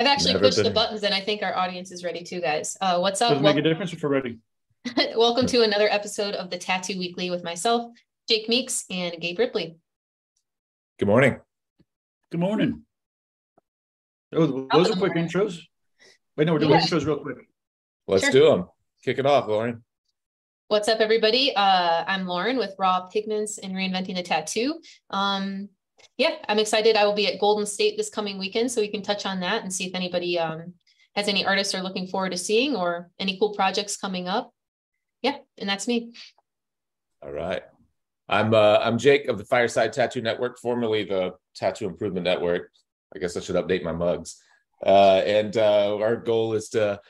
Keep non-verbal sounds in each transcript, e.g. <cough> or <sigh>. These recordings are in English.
I've actually Never pushed the buttons and I think our audience is ready too, guys. Uh, what's up? Doesn't make a difference if we're ready. <laughs> Welcome to another episode of the Tattoo Weekly with myself, Jake Meeks and Gabe Ripley. Good morning. Good morning. Oh, those are quick intros. Wait, no, we're doing Yeah. intros real quick. Let's Sure. do them. Kick it off, Lauren. What's up, everybody? Uh, I'm Lauren with Raw Pigments and Reinventing the Tattoo. Um, yeah, I'm excited. I will be at Golden State this coming weekend, so we can touch on that and see if anybody um, has any artists they're looking forward to seeing or any cool projects coming up. Yeah, and that's me. All right. I'm uh, I'm Jake of the Fireside Tattoo Network, formerly the Tattoo Improvement Network. I guess I should update my mugs. Uh, and uh, our goal is to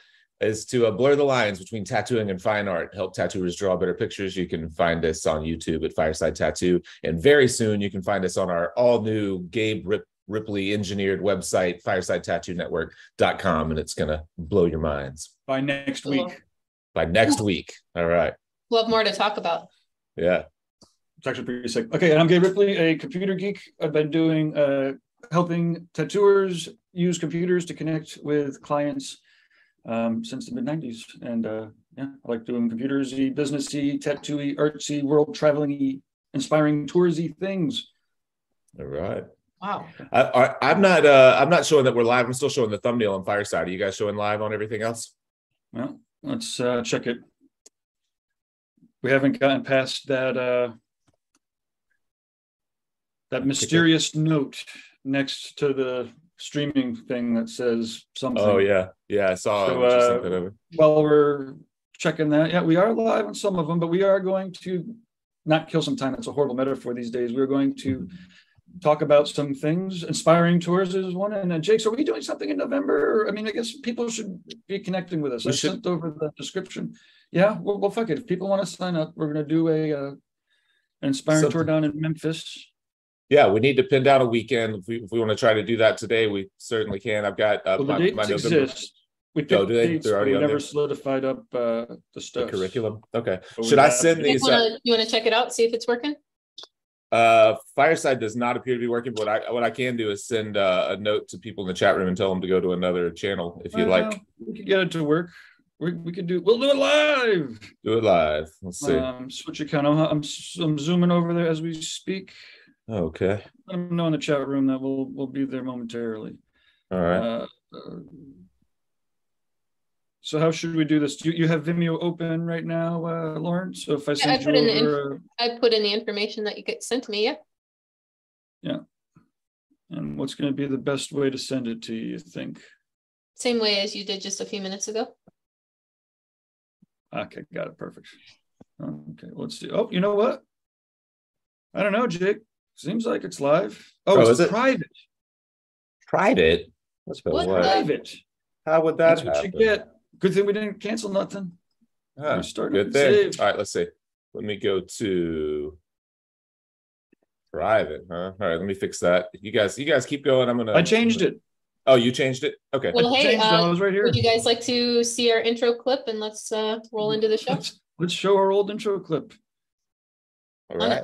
is to uh, blur the lines between tattooing and fine art, help tattooers draw better pictures. You can find us on YouTube at Fireside Tattoo, and very soon you can find us on our all new Gabe Rip, Ripley engineered website, FiresideTattooNetwork.com, and it's gonna blow your minds By next Cool. week. by next week. All right. We'll have more to talk about. Yeah. It's actually pretty sick. Okay, and I'm Gabe Ripley, a computer geek. I've been doing uh helping tattooers use computers to connect with clients um since the mid 90s. And uh yeah, I like doing computersy, businessy, tattooy, artsy, world traveling y, inspiring toursy things. All right. Wow. I, I, I'm not. Uh, I'm not showing that we're live. I'm still showing the thumbnail on Fireside. Are you guys showing live on everything else? Well, let's uh check it. We haven't gotten past that uh that mysterious note next to the streaming thing that says something. Oh yeah, yeah. I saw. So, uh, sent that over. While we're checking that, yeah, we are live on some of them, but we are going to not kill some time. That's a horrible metaphor these days. We're going to talk about some things. Inspiring tours is one. And then Jake, so are we doing something in November? I mean, I guess people should be connecting with us. We I should- sent over the description. Yeah, well, well, fuck it. If people want to sign up, we're going to do a uh, an inspiring tour down in Memphis. Yeah, we need to pin down a weekend. If we, if we want to try to do that today, we certainly can. I've got uh, Well, the my, dates my November exist. We Oh, picked do they? dates, already we never there? solidified up uh, the the curriculum. Okay. But Should I send to- these? Uh, wanna, you wanna check it out, see if it's working? uh, Fireside does not appear to be working. But I, what I can do is send uh, a note to people in the chat room and tell them to go to another channel if you Uh, like. we could get it to work. We, we could do. We'll do it live. Do it live. Let's see. Um, switch account. I'm, I'm I'm zooming over there as we speak. Okay. Let them know in the chat room that we'll we'll be there momentarily. All right. Uh, uh, so how should we do this? You you have Vimeo open right now, uh, Lauren. So if I I send you put in the over, uh, I put in the information that you get sent to me, yeah. Yeah. And what's going to be the best way to send it to you? You think? Same way as you did just a few minutes ago. Okay, got it. Perfect. Okay, let's see. Oh, you know what? I don't know, Jake. Seems like it's live. Oh, Oh, it's is it? private. Tried it. That's about What what? Private. How would that That's what happen? you get. Good thing we didn't cancel nothing. Ah, starting good thing. save. All right, let's see. Let me go to private, huh? All right, let me fix that. You guys, you guys keep going. I'm gonna I changed it. Oh, you changed it? Okay. Well, I hey, changed. I uh, was right here. would you guys like to see our intro clip and let's uh roll into the show? Let's, let's show our old intro clip. All right.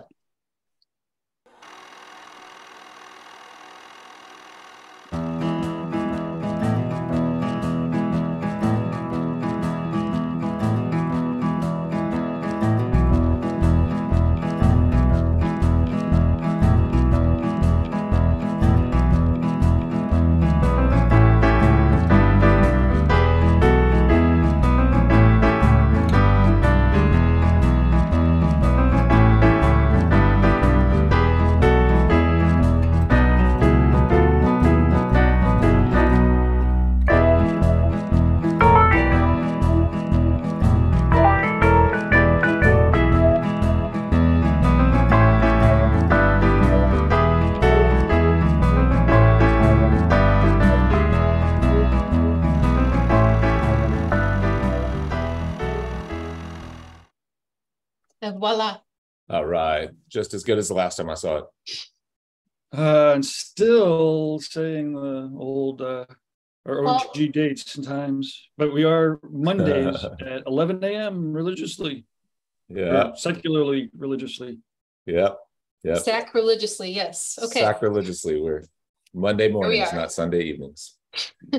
Voila. All right. Just as good as the last time I saw it. Uh, and still saying the old uh, or Well- OG dates and times, but we are Mondays <laughs> at 11 a.m. religiously, Yeah. or secularly religiously. Yep. Yep. Sacrilegiously, yes. Okay. Sacrilegiously. We're Monday mornings, are. not Sunday evenings. <laughs>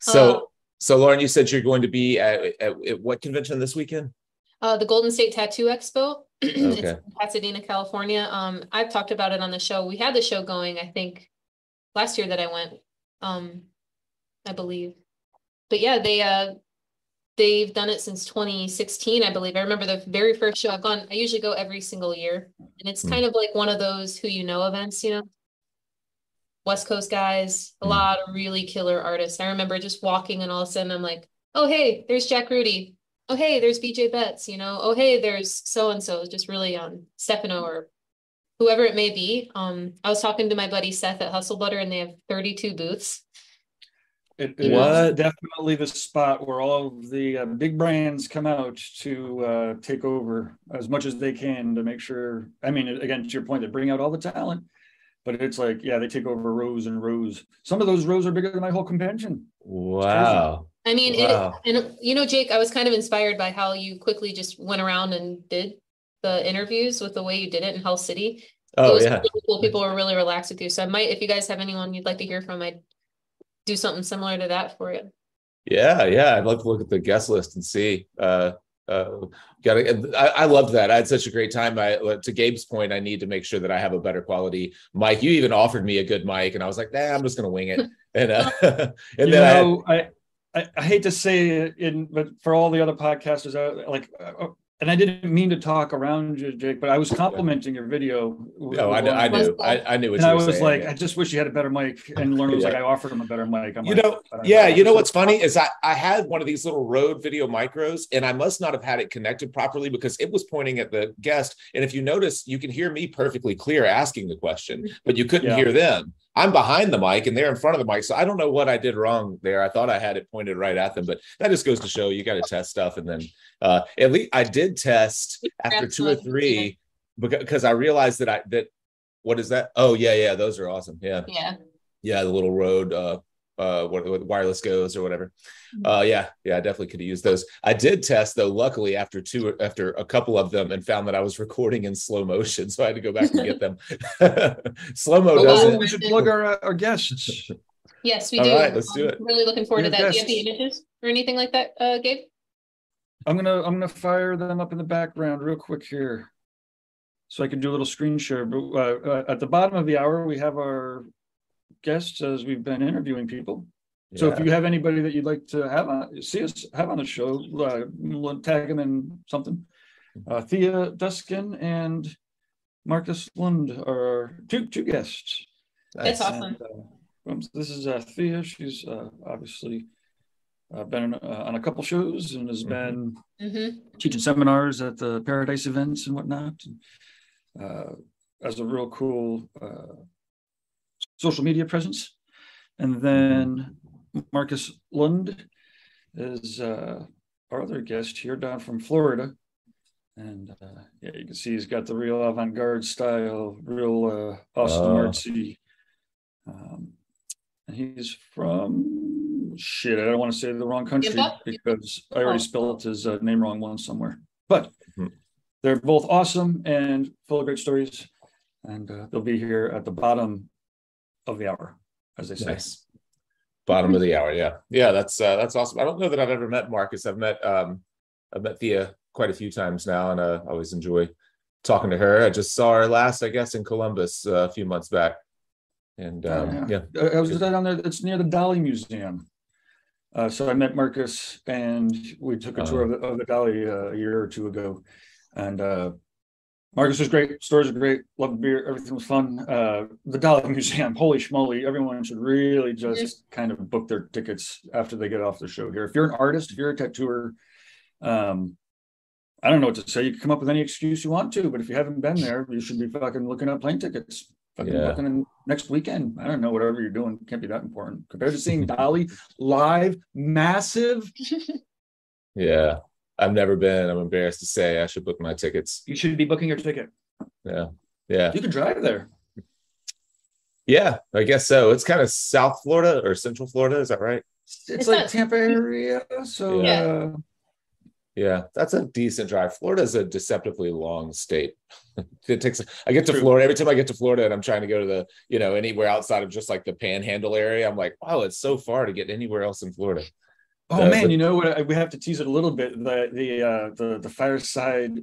So, Uh, so Lauren, you said you're going to be at, at, at what convention this weekend? Uh, the Golden State Tattoo Expo. <clears throat> it's Okay. in Pasadena, California. Um, I've talked about it on the show. We had the show going, I think, last year that I went. Um, I believe. But yeah, they uh they've done it since 2016, I believe. I remember the very first show I've gone. I usually go every single year, and it's Hmm. kind of like one of those who you know events, you know. West Coast guys, a Hmm. lot of really killer artists. I remember just walking and all of a sudden I'm like, oh hey, there's Jack Rudy. Oh hey, there's BJ Betts, you know. Oh hey, there's so and so. Just really um Stefano or whoever it may be. Um, I was talking to my buddy Seth at Hustle Butter, and they have 32 booths. It, it is What? definitely the spot where all of the uh, big brands come out to uh, take over as much as they can to make sure. I mean, again, to your point, they bring out all the talent, but it's like, yeah, they take over rows and rows. Some of those rows are bigger than my whole convention. Wow. I mean, Wow. it, and you know, Jake, I was kind of inspired by how you quickly just went around and did the interviews with the way you did it in Hell City. It Oh was yeah. really cool. People were really relaxed with you. So I might, if you guys have anyone you'd like to hear from, I'd do something similar to that for you. Yeah, yeah. I'd love to look at the guest list and see. Uh, uh, got to. I, I loved that. I had such a great time. I to Gabe's point, I need to make sure that I have a better quality mic. You even offered me a good mic, and I was like, nah, I'm just gonna wing it. <laughs> And uh, <laughs> and you then I had, I, I I hate to say it, in but for all the other podcasters, out like, uh, and I didn't mean to talk around you, Jake, but I was complimenting your video. no, I, kn- I knew, I, I knew what And you I was saying. like, yeah. I just wish you had a better mic. And <laughs> Lauren was like, I offered him a better mic. I'm You like, know, yeah, know. you know what's funny is I, I had one of these little Rode video micros and I must not have had it connected properly because it was pointing at the guest. And if you notice, you can hear me perfectly clear asking the question, but you couldn't Yeah. hear them. I'm behind the mic and they're in front of the mic. So I don't know what I did wrong there. I thought I had it pointed right at them, but that just goes to show you got to test stuff. And then uh, at least I did test <laughs> after Grab two or three because I realized that I, that, what is that? Oh, yeah, yeah, those are awesome. Yeah Yeah. yeah the little Rode uh uh what, what wireless goes or whatever uh yeah yeah i definitely could have used those i did test though luckily after two after a couple of them and found that i was <laughs> recording in slow motion so i had to go back and get them slow mo doesn't we should plug our, uh, our guests. Yes, we All do. right, let's do I'm it. Really looking forward to Your that. Do you have the images or anything like that, uh, Gabe? I'm gonna I'm gonna fire them up in the background real quick here, so I can do a little screen share. But uh, uh, at the bottom of the hour, we have our guests as we've been interviewing people. So if you have anybody that you'd like to have on, see us have on the show, uh, tag them in something. Uh, Thea Duskin and Marcus Lund are two two guests. That's Nice. awesome. And, uh, um, this is uh, Thea. She's uh, obviously uh, been uh, on a couple shows and has Mhm. been Mm-hmm. teaching seminars at the Paradise events and whatnot. And, uh, as a real cool uh, social media presence. And then Marcus Lund is uh, our other guest here down from Florida. And uh, yeah, you can see he's got the real avant garde style, real uh, Austin Oh. artsy. Um, and he's from shit. I don't want to say the wrong country Tampa? because I already Oh. spelled his uh, name wrong once somewhere. But Mhm. they're both awesome and full of great stories. And uh, they'll be here at the bottom of the hour, as they say. nice. Bottom of the hour yeah. Yeah that's uh that's awesome. I don't know that i've ever met marcus. I've met um i've met thea quite a few times now and uh, i always enjoy talking to her. I just saw her last i guess in columbus uh, a few months back. And Oh, um, yeah. Uh, I was just down there. It's near the Dalí Museum. Uh, so I met Marcus, and we took a tour of the, of the Dalí uh, a year or two ago. And uh, Marcus was great. Stores are great. Loved the beer. Everything was fun. Uh, the Dalí <laughs> Museum. Holy schmoly! Everyone should really just kind of book their tickets after they get off the show here. If you're an artist, if you're a tattooer, um, I don't know what to say. You can come up with any excuse you want to, but if you haven't been there, you should be fucking looking up plane tickets. Fucking Yeah. looking in next weekend. I don't know, whatever you're doing can't be that important compared to seeing Dalí live, massive. <laughs> yeah i've never been i'm embarrassed to say i should book my tickets You should be booking your ticket. yeah yeah You can drive there. yeah i guess so it's kind of south florida or central florida is that right It's, It's like not- Tampa area, so Yeah. uh, Yeah, that's a decent drive. Florida is a deceptively long state. <laughs> it takes I get to True. Florida every time I get to Florida and I'm trying to go to the, you know, anywhere outside of just like the panhandle area. I'm like, wow, it's so far to get anywhere else in Florida. Oh Uh, man, but- you know what? I- We have to tease it a little bit. The the uh, the the Fireside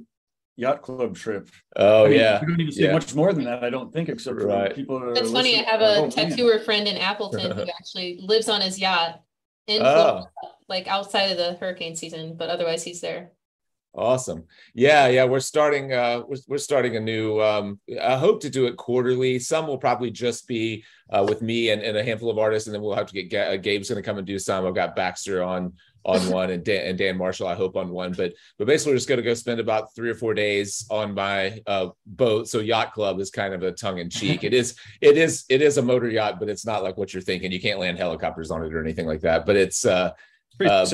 Yacht Club trip. Oh I mean, yeah. we don't even say yeah. much more than that. I don't think, except for Right. people. Are That's funny. I have a Oh, man. tattooer friend in Appleton who <laughs> actually lives on his yacht in Oh. Florida, like outside of the hurricane season, but otherwise he's there. Awesome. Yeah, yeah, we're starting uh we're, we're starting a new um I hope to do it quarterly. Some will probably just be uh with me and, and a handful of artists and then we'll have to get uh, Gabe's going to come and do some. I've got Baxter on on <laughs> one and Dan, and Dan Marshall I hope on one, but but basically we're just going to go spend about 3 or 4 days on my uh boat. So yacht club is kind of a tongue in cheek. it is it is it is a motor yacht, but it's not like what you're thinking. You can't land helicopters on it or anything like that, but it's uh Pretty uh,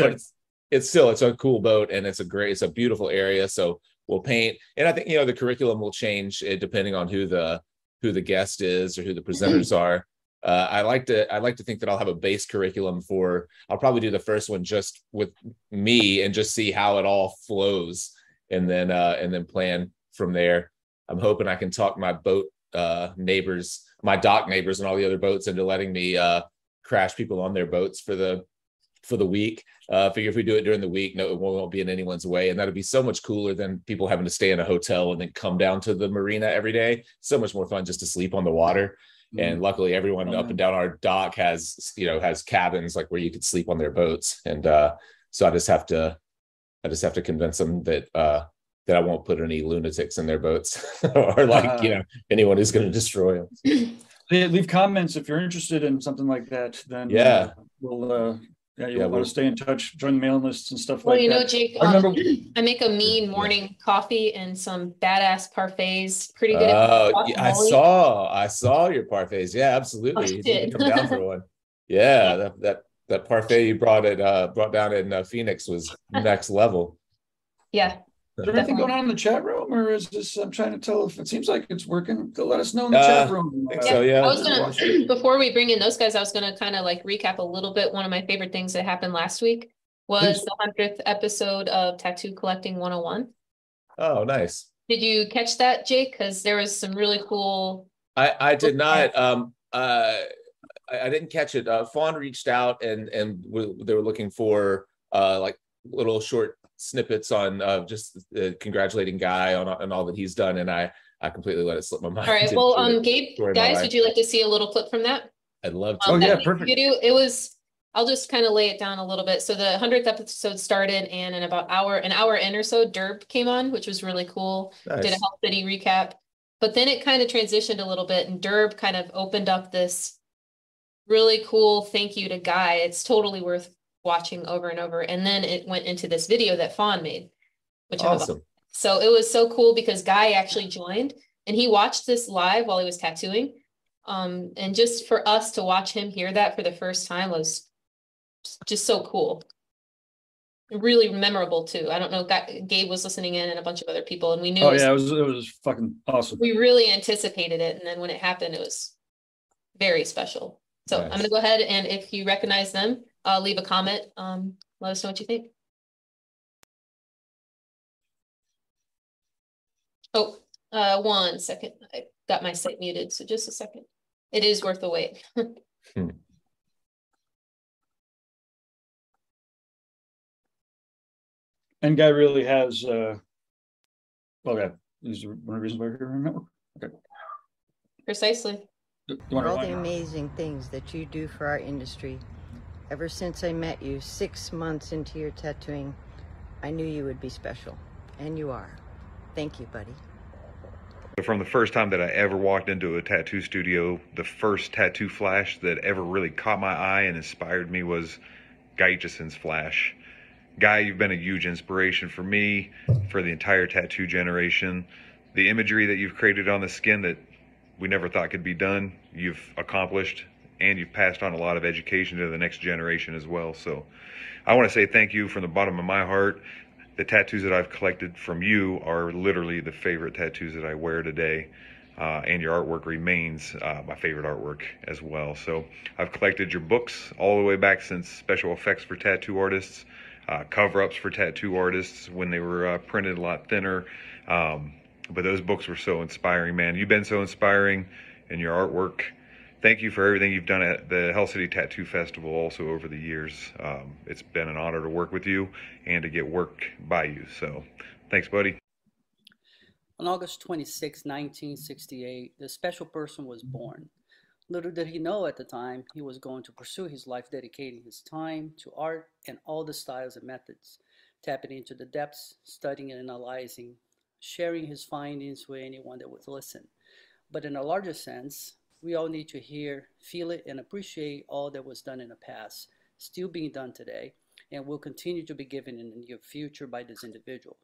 it's, still it's a cool boat and it's a great it's a beautiful area so we'll paint. And i think you know the curriculum will change uh, depending on who the who the guest is or who the presenters are. Uh, i like to i like to think that i'll have a base curriculum for i'll probably do the first one just with me and just see how it all flows and then uh and then plan from there. I'm hoping i can talk my boat uh neighbors my dock neighbors and all the other boats into letting me uh crash people on their boats for the for the week. Uh, figure if we do it during the week, no, it won't, be in anyone's way, and that'll be so much cooler than people having to stay in a hotel and then come down to the marina every day. So much more fun just to sleep on the water. And luckily, everyone Oh, up man. and down our dock has you know has cabins like where you could sleep on their boats. And uh, so I just have to, I just have to convince them that uh, that I won't put any lunatics in their boats <laughs> or like you know anyone who's going to destroy them. Leave comments if you're interested in something like that. Then Yeah. uh, we'll uh, yeah, you'll Yeah, want we'll- to stay in touch, join the mailing lists and stuff Well, like that. Well, you know. Jake, I um, I make a mean morning coffee and some badass parfaits. Pretty good. at Oh, yeah, I guacamole. saw, I saw your parfaits. Yeah, absolutely. Oh, You need come down for one. Yeah, that that that parfait you brought it uh brought down in uh, Phoenix was next level. Yeah, Is there anything Definitely. going on in the chat room, or is this? I'm trying to tell if it seems like it's working. Go let us know in the Uh, chat room. think so, yeah. I was gonna, <clears throat> before we bring in those guys, I was gonna kind of like recap a little bit. One of my favorite things that happened last week was Please. the hundredth episode of Tattoo Collecting 101. Oh, nice. Did you catch that, Jake? Because there was some really cool. I I did not um uh I, I didn't catch it. Uh Fawn reached out and and w- they were looking for uh like little short snippets on uh just uh, congratulating Guy on on all that he's done and I I completely let it slip my mind. All right, well, do it. um, Gabe, Story of my guys, would you like to see a little clip from that? I'd love to. Oh, Um, that yeah, link perfect. Video, it was, I'll just kind of lay it down a little bit. So the hundredth episode started and in about hour, an hour in or so, Durb came on, which was really cool. Did a Nice. Hell City recap. But then it kind of transitioned a little bit and Durb kind of opened up this really cool thank you to Guy. It's totally worth watching over and over. And then it went into this video that Fawn made, which Awesome. so it was so cool because Guy actually joined and he watched this live while he was tattooing. Um, and just for us to watch him hear that for the first time was just so cool. Really memorable too. I don't know, Gabe was listening in and a bunch of other people, and we knew Oh it was- yeah, it was it was fucking awesome. we really anticipated it. And then when it happened, it was very special. So I'm gonna go ahead and if you recognize them, uh, leave a comment. Um, let us know what you think. Oh, uh, one second. I got my site muted, so just a second. It is worth the wait. <laughs> And Guy really has. uh Well, yeah, is one of the reasons why we're here on network. Okay. Precisely. You for all the amazing things that you do for our industry. Ever since I met you six months into your tattooing, I knew you would be special. And you are. Thank you, buddy. From the first time that I ever walked into a tattoo studio, the first tattoo flash that ever really caught my eye and inspired me was Guy flash. Guy, you've been a huge inspiration for me, for the entire tattoo generation. The imagery that you've created on the skin that we never thought could be done, you've accomplished, and you've passed on a lot of education to the next generation as well. So I want to say thank you from the bottom of my heart. The tattoos that I've collected from you are literally the favorite tattoos that I wear today. Uh, and your artwork remains uh, my favorite artwork as well. So I've collected your books all the way back since Special Effects for Tattoo Artists. uh, cover ups for tattoo artists when they were uh, printed a lot thinner. Um, but those books were so inspiring, man. You've been so inspiring in your artwork. Thank you for everything you've done at the Hell City Tattoo Festival also over the years. Um, it's been an honor to work with you and to get work by you. So thanks, buddy. On August 26, 1968, the special person was born. Little did he know at the time he was going to pursue his life dedicating his time to art and all the styles and methods, tapping into the depths, studying and analyzing, sharing his findings with anyone that would listen. But in a larger sense, we all need to hear, feel it, and appreciate all that was done in the past, still being done today, and will continue to be given in the near future by this individual.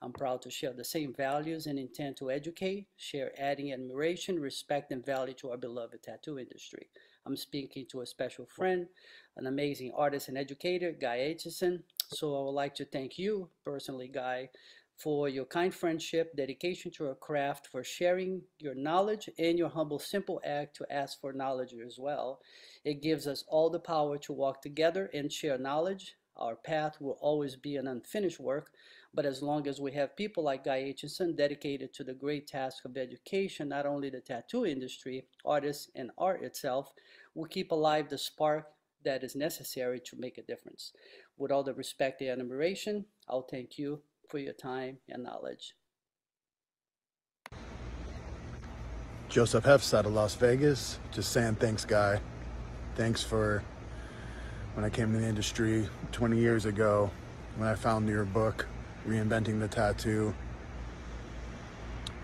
I'm proud to share the same values and intent to educate, share adding admiration, respect, and value to our beloved tattoo industry. I'm speaking to a special friend, an amazing artist and educator, Guy Aitchison. So I would like to thank you personally, Guy, for your kind friendship, dedication to our craft, for sharing your knowledge, and your humble, simple act to ask for knowledge as well. It gives us all the power to walk together and share knowledge. Our path will always be an unfinished work, but as long as we have people like Guy Aitchison dedicated to the great task of education, not only the tattoo industry, artists, and art itself, will keep alive the spark that is necessary to make a difference. With all the respect and admiration, I'll thank you for your time and knowledge. Joseph Hefs out of Las Vegas. Just saying thanks, Guy. Thanks for when I came to the industry 20 years ago, when I found your book, Reinventing the Tattoo,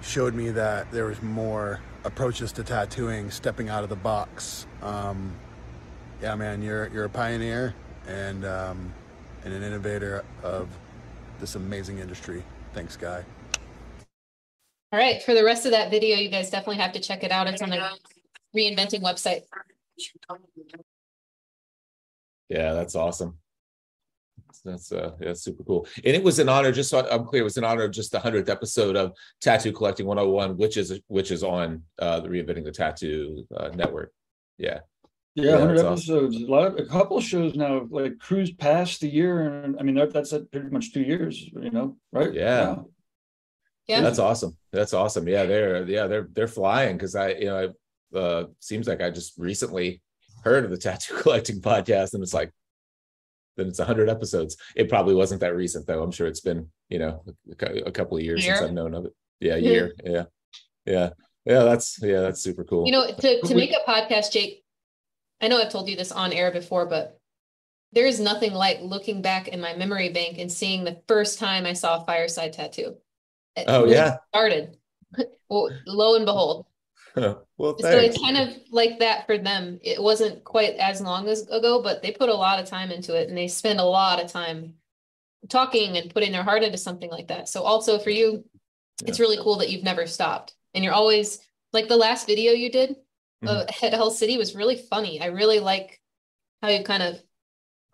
showed me that there was more approaches to tattooing, stepping out of the box. Um, yeah, man, you're you're a pioneer and um, and an innovator of this amazing industry. Thanks, Guy. All right, for the rest of that video, you guys definitely have to check it out. It's on the reinventing website. Yeah, that's awesome. That's uh yeah, super cool. And it was an honor, just so I'm clear, it was an honor of just the hundredth episode of Tattoo Collecting 101, which is which is on uh the Reinventing the Tattoo uh, network. Yeah. Yeah, Yeah, 100 that's awesome. episodes. A lot of a couple of shows now have, like cruised past the year, and I mean that, that's at pretty much two years. You know, right? Yeah. Wow. Yeah. That's awesome. That's awesome. Yeah, they're yeah, they're they're flying because I, you know, I, uh seems like I just recently heard of the tattoo <laughs> collecting podcast and it's like then it's 100 episodes. It probably wasn't that recent though. I'm sure it's been, you know, a, a couple of years since I've known of it. Yeah, a Yeah. year. Yeah. Yeah. Yeah, that's yeah, that's super cool. You know, to, to make a podcast, Jake, I know I've told you this on air before, but there is nothing like looking back in my memory bank and seeing the first time I saw a fireside tattoo. It Oh, really yeah? Started. <laughs> well, lo and behold. <laughs> well, So it's kind of like that for them. It wasn't quite as long as ago, but they put a lot of time into it and they spend a lot of time talking and putting their heart into something like that. So also for you, it's really cool that you've never stopped and you're always like the last video you did of Head Hell City was really funny. I really like how you kind of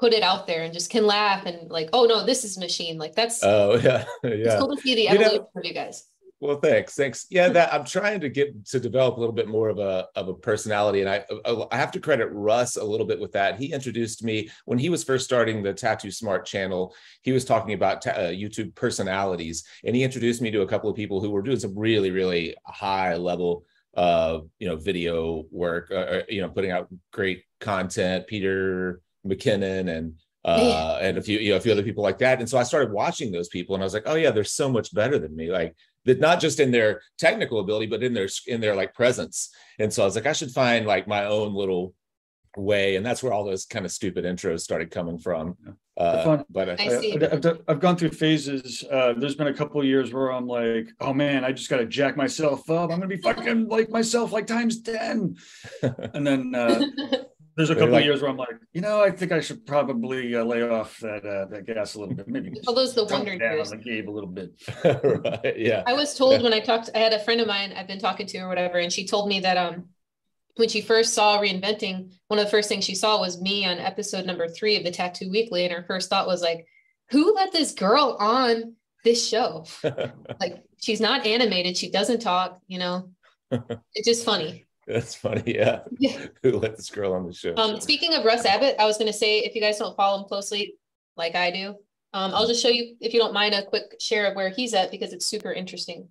put it out there and just can laugh and like, oh no, this is machine. Like that's Oh yeah, <laughs> yeah. it's cool to see the You know- evolution of you guys. Well, thanks, thanks. Yeah, that I'm trying to get to develop a little bit more of a of a personality, and I I have to credit Russ a little bit with that. He introduced me when he was first starting the Tattoo Smart channel. He was talking about ta- uh, YouTube personalities, and he introduced me to a couple of people who were doing some really really high level uh you know video work uh, uh, you know putting out great content peter mckinnon and uh and a few you know a few other people like that. And so i started watching those people and i was like oh yeah they're so much better than me. Like that not just in their technical ability but in their in their like presence. And so i was like i should find like my own little way. And that's where all those kind of stupid intros started coming from uh but I, I I've, I've gone through phases. Uh, there's been a couple of years where I'm like, oh man, I just got to jack myself up. I'm gonna be fucking like myself like times ten. <laughs> And then uh, there's a couple like- of years where I'm like, you know, I think I should probably uh, lay off that uh, that gas a little bit. Maybe just All those the tone wonder down years. the Gabe a little bit. <laughs> right yeah I was told <laughs> when I talked, I had a friend of mine I've been talking to or whatever, and she told me that um when she first saw reinventing, one of the first things she saw was me on episode number three of the Tattoo Weekly, and her first thought was like, "Who let this girl on this show? <laughs> Like, she's not animated, she doesn't talk, you know." <laughs> It's just funny. that's funny yeah Yeah. who let this girl on the show Um, speaking of Russ Abbott, I was going to say if you guys don't follow him closely, like I do, Um, I'll just show you, if you don't mind, a quick share of where he's at because it's super interesting.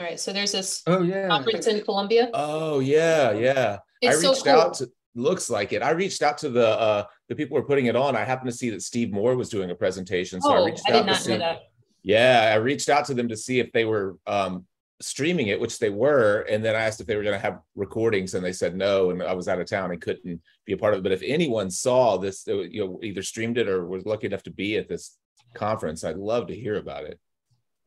All right, so there's this Oh, yeah. conference in Columbia. Oh yeah, yeah. It's I so reached cool. out to looks like it. I reached out to the uh the people who were putting it on. I happened to see that Steve Moore was doing a presentation. So I Oh, reached I out to see. Yeah, I reached out to them to see if they were um streaming it, which they were, and then I asked if they were going to have recordings, and they said no, and I was out of town and couldn't be a part of it. But if anyone saw this, uh, you know, either streamed it or was lucky enough to be at this conference, I'd love to hear about it.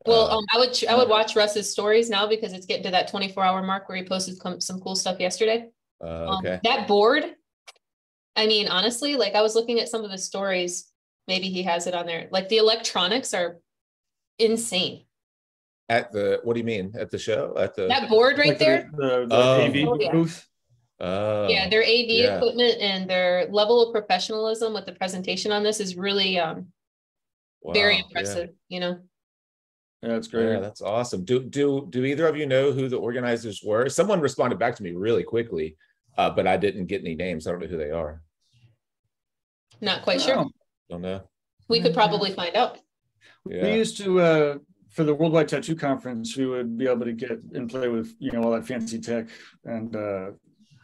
Well, Uh, um, I would, I would watch Russ's stories now because it's getting to that twenty-four hour mark where he posted some, some cool stuff yesterday. uh, Um, okay. That board, I mean, honestly, like I was looking at some of his stories, maybe he has it on there. Like the electronics are insane. At the what do you mean? At the show? At the That board right Like there, The, the Oh. AV Oh, yeah. booth. Oh, yeah, their AV yeah. equipment and their level of professionalism with the presentation on this is really um very wow, yeah. impressive, you know? Yeah, it's great. Yeah, that's awesome. Do do do either of you know who the organizers were? Someone responded back to me really quickly, uh, but I didn't get any names. I don't know who they are. Not quite sure. Don't know. We could probably find out. Yeah. We used to, uh, for the Worldwide Tattoo Conference, we would be able to get and play with, you know, all that fancy tech. And uh,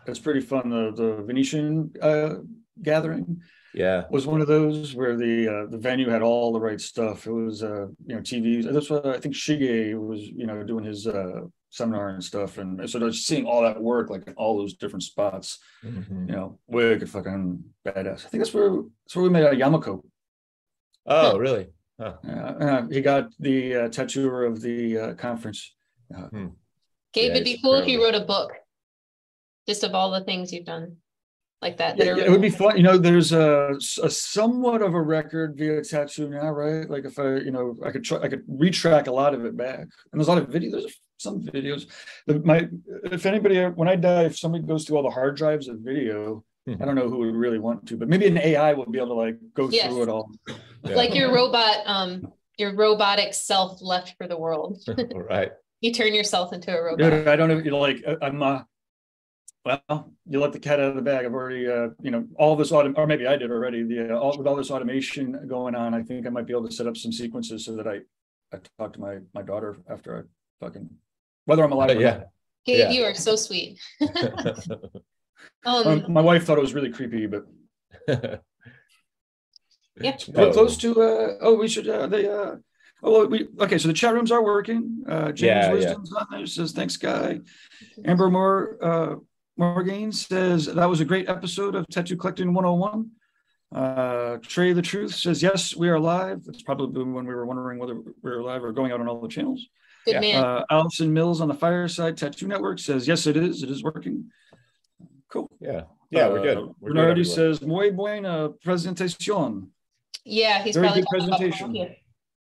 it's pretty fun. The, the Venetian uh, gathering Yeah. was one of those where the uh, the venue had all the right stuff. It was, uh, you know, TVs. That's what I think Shige was, you know, doing his uh, seminar and stuff. And so just seeing all that work, like in all those different spots, Mhm. you know, wicked fucking badass. I think that's where that's where we met uh, Yamako. Oh, really? Uh, uh, he got the uh, tattooer of the uh, conference. Gabe, Yeah, it'd be it's cool if you incredible. wrote a book. Just of all the things you've done like that. That are yeah, it would be fun. You know, there's a, a somewhat of a record via tattoo now, right? Like if I, you know, I could try, I could retrack a lot of it back. And there's a lot of videos. There's some videos. The, my, if anybody, when I die, if somebody goes through all the hard drives of video, Mhm. I don't know who would really want to, but maybe an AI would be able to like go Yes. through it all. Yeah. Like your robot, um, your robotic self left for the world. <laughs> All right. <laughs> You turn yourself into a robot. Dude, I don't know. You're like, uh, I'm, uh, well, you let the cat out of the bag. I've already, uh, you know, all this autom, or maybe I did already. The uh, all with all this automation going on, I think I might be able to set up some sequences so that I, I talk to my my daughter after I fucking, whether I'm alive. or yeah. not. Gabe, Yeah. you are so sweet. <laughs> Um, Um, my wife thought it was really creepy, but Yeah. we're Oh. close to. Uh, oh, we should. Uh, they. Uh, oh, we. Okay, so the chat rooms are working. Uh, James Yeah, yeah. On there. Says thanks, guy. Amber Moore uh, Morgan says that was a great episode of Tattoo Collecting 101. Uh, Trey the Truth says yes, we are live. That's probably when we were wondering whether we were live or going out on all the channels. good yeah. man. Uh, Allison Mills on the Fireside Tattoo Network says yes, it is. It is working. Cool. yeah. Yeah, we're good. We're good Bernardi everywhere. says muy buena presentación. yeah, he's very probably good talking about presentation. Yeah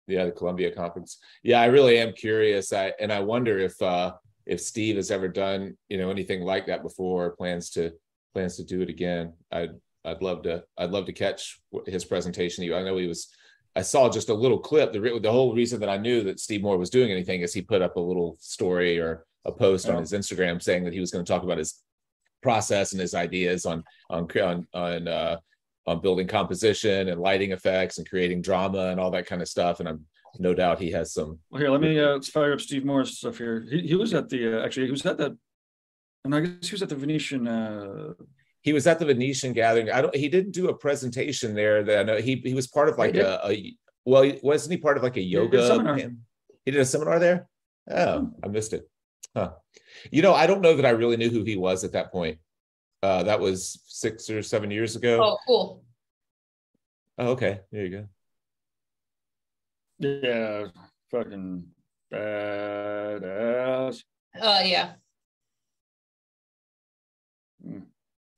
the columbia conference yeah i really am curious i and i wonder if uh if steve has ever done you know anything like that before or plans to plans to do it again i'd i'd love to i'd love to catch his presentation i know he was i saw just a little clip the, re- the whole reason that i knew that steve moore was doing anything is he put up a little story or a post on his instagram saying that he was going to talk about his process and his ideas on on on on uh on building composition and lighting effects and creating drama and all that kind of stuff. And I'm no doubt he has some. Well, here, let me uh, let's fire up Steve Moore's stuff here. He, he was at the uh, actually he was at that, and I guess he was at the Venetian. Uh, He was at the Venetian gathering. I don't. He didn't do a presentation there. That I know he he was part of like a, a well, wasn't he part of like a did a yoga? seminar. He did a seminar there. Oh, I missed it. Huh. You know, I don't know that I really knew who he was at that point. Uh, that was six or seven years ago. Oh, cool. oh okay. There you go. Yeah, fucking badass Uh, yeah. Mm.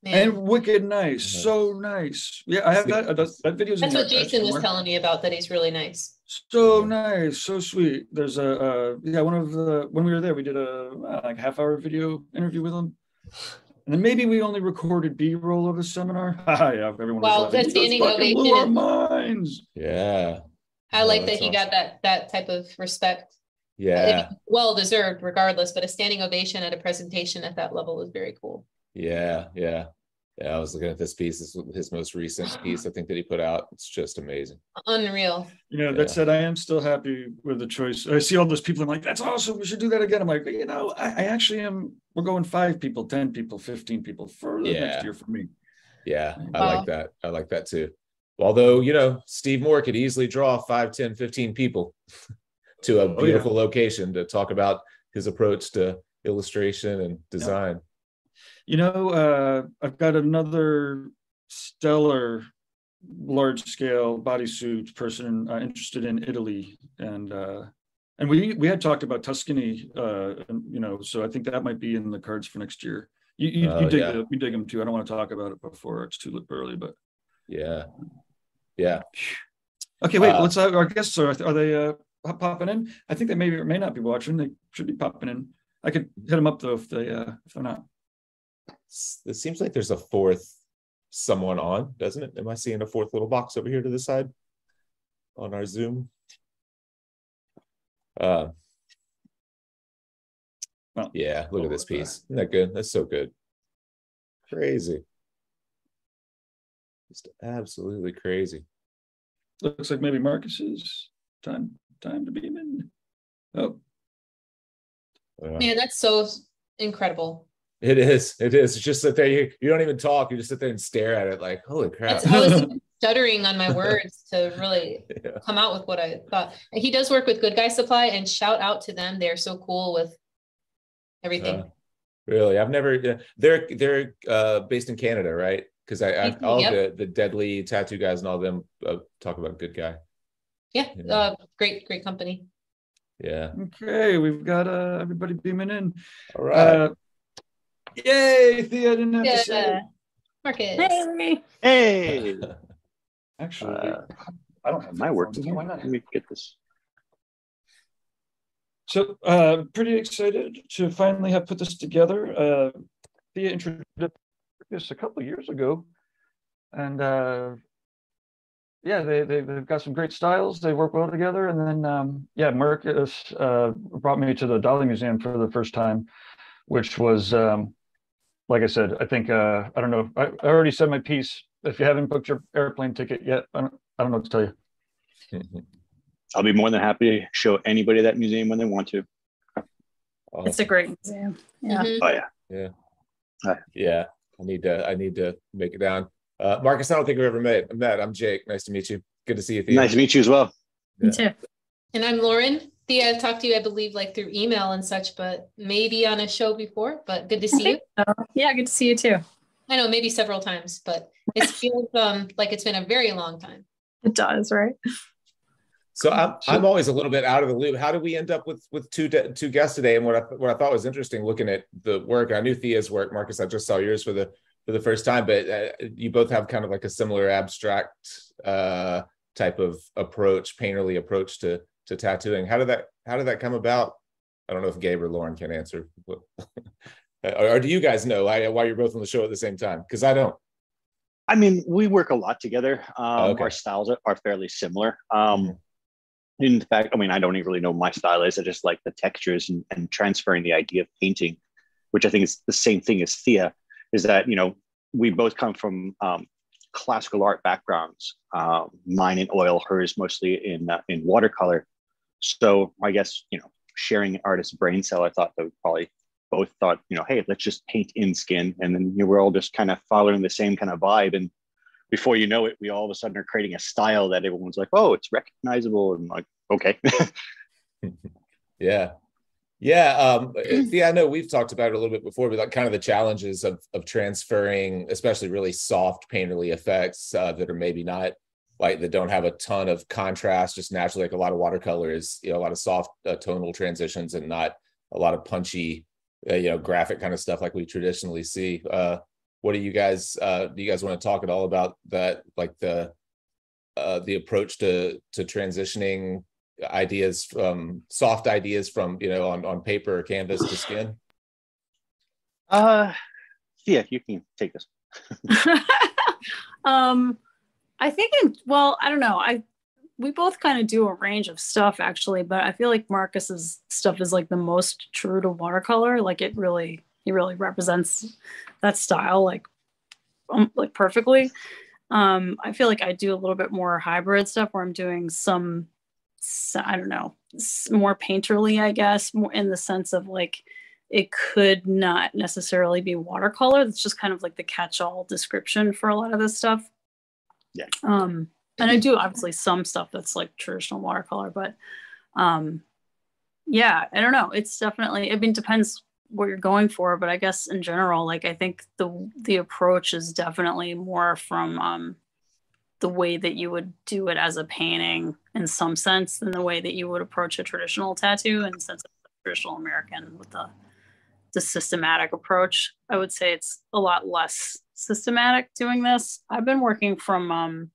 Man. and wicked nice, so nice. Yeah, I have that. Uh, that, that video's in That's what there Jason was telling me about, that he's really nice. So nice, so sweet. There's a uh, yeah, one of the when we were there, we did a uh, like half hour video interview with him. And then maybe we only recorded B-roll of the seminar. <laughs> yeah, everyone Wow, was the standing "You guys fucking blew our minds. Yeah. I Oh, like that he awesome. got that that type of respect. Uh, yeah. Well deserved, regardless. But a standing ovation at a presentation at that level is very cool. Yeah. Yeah. Yeah, I was looking at this piece. This is his most recent piece, I think, that he put out. It's just amazing. Unreal. You know, Yeah. that said, I am still happy with the choice. I see all those people. I'm like, that's awesome. We should do that again. I'm like, you know, I, I actually am. We're going five people, ten people, fifteen people for the Yeah. next year for me. Yeah, I Wow. like that. I like that too. Although, you know, Steve Moore could easily draw 5, 10, 15 people <laughs> to a Oh, yeah. beautiful location to talk about his approach to illustration and design. You know, uh, I've got another stellar large scale bodysuit person uh, interested in Italy and uh and we we had talked about Tuscany uh you know so I think that might be in the cards for next year. You you, Oh, you dig yeah. the, you dig them too. I don't want to talk about it before it's too early, but Yeah. Yeah. okay, wait, Uh, let's uh, our guests are are they uh popping in? I think they may or may not be watching. They should be popping in. I could hit them up though if they uh if they're not. It seems like there's a fourth someone on, doesn't it? Am I seeing a fourth little box over here to the side on our Zoom? Uh, Well, yeah, look at this uh, piece. Isn't that good? That's so good. Crazy. Just absolutely crazy. Looks like maybe Marcus's time time to beam in. Oh, Uh, Man, that's so incredible. It is. It is. It's just sit there. You, you don't even talk. You just sit there and stare at it like, holy crap. That's, <laughs> I was stuttering on my words to really <laughs> Yeah. come out with what I thought. And he does work with Good Guy Supply and shout out to them. They're so cool with everything. Uh, really, I've never. They're they're uh, based in Canada, right? Because I, I all yep. the the deadly tattoo guys and all them uh, talk about good guy. yeah, yeah. uh, great, great company. Yeah. okay. We've got uh everybody beaming in. All right. Uh, yay, Thea didn't have to say. Yeah. Marcus. Hey, Hey, <laughs> Actually, Uh, I don't have my work. headphones. Why not? Let me get this. So, uh, pretty excited to finally have put this together. Uh, Thea introduced this a couple of years ago, and uh, yeah, they, they they've got some great styles. They work well together, and then um, yeah, Marcus uh, brought me to the Dalí Museum for the first time, which was um, like I said. I think uh, I don't know. I, I already said my piece. If you haven't booked your airplane ticket yet, I don't, I don't know what to tell you. <laughs> I'll be more than happy to show anybody that museum when they want to. it's a great museum. Yeah. Mhm. Oh yeah, yeah. I need to. I need to make it down. Uh, Marcus, I don't think we've ever met. I'm met. I'm Jake. Nice to meet you. Good to see you. Thea. nice to meet you as well. Me too. And I'm Lauren. Thea, I've talked to you, I believe, like through email and such, but maybe on a show before, but good to see you. So, yeah, good to see you too. I know maybe several times, but it <laughs> feels um like it's been a very long time. It does, right? So I'm I'm always a little bit out of the loop. How did we end up with with two de- two guests today? And what I what I thought was interesting, looking at the work, I knew Thea's work. Marcus, I just saw yours for the for the first time, but uh, you both have kind of like a similar abstract uh, type of approach, painterly approach to to tattooing. How did that How did that come about? I don't know if Gabe or Lauren can answer. <laughs> or, or do you guys know why, why you're both on the show at the same time? Because I don't. I mean, we work a lot together. Um, Okay. Our styles are, are fairly similar. Um, in fact, I mean, I don't even really know my style is. I just like the textures and, and transferring the idea of painting, which I think is the same thing as Thea, is that, you know, we both come from um, classical art backgrounds, um, mine in oil, hers mostly in, uh, in watercolor. So I guess, you know, sharing an artist's brain cell, I thought that we probably both thought, you know, hey, let's just paint in skin. And then you know, we're all just kind of following the same kind of vibe. And before you know it, we all of a sudden are creating a style that everyone's like, oh, it's recognizable. And like, okay. <laughs> Yeah. Yeah. Um, <clears throat> yeah, I know we've talked about it a little bit before, but like kind of the challenges of of transferring, especially really soft painterly effects uh, that are maybe not like that don't have a ton of contrast, just naturally like a lot of watercolor is, you know, a lot of soft uh, tonal transitions and not a lot of punchy, uh, you know, graphic kind of stuff like we traditionally see. Uh, what do you guys uh, do you guys want to talk at all about that, like the uh, the approach to to transitioning ideas from soft ideas from you know on, on paper or canvas to skin Uh, yeah, you can take this. <laughs> um, I think, in, well, I don't know. I we both kind of do a range of stuff actually, but I feel like Marcus's stuff is like the most true to watercolor. Like it really, he really represents that style like um, like perfectly. Um, I feel like I do a little bit more hybrid stuff where I'm doing some, I don't know, more painterly, I guess, more in the sense of like it could not necessarily be watercolor. That's just kind of like the catch-all description for a lot of this stuff. Yeah. Um, and I do obviously some stuff that's like traditional watercolor, but um, yeah, I don't know. It's definitely. I mean, depends what you're going for, but I guess in general, like I think the the approach is definitely more from um, the way that you would do it as a painting in some sense than the way that you would approach a traditional tattoo in the sense of traditional American with the the systematic approach. I would say it's a lot less systematic doing this. I've been working from um,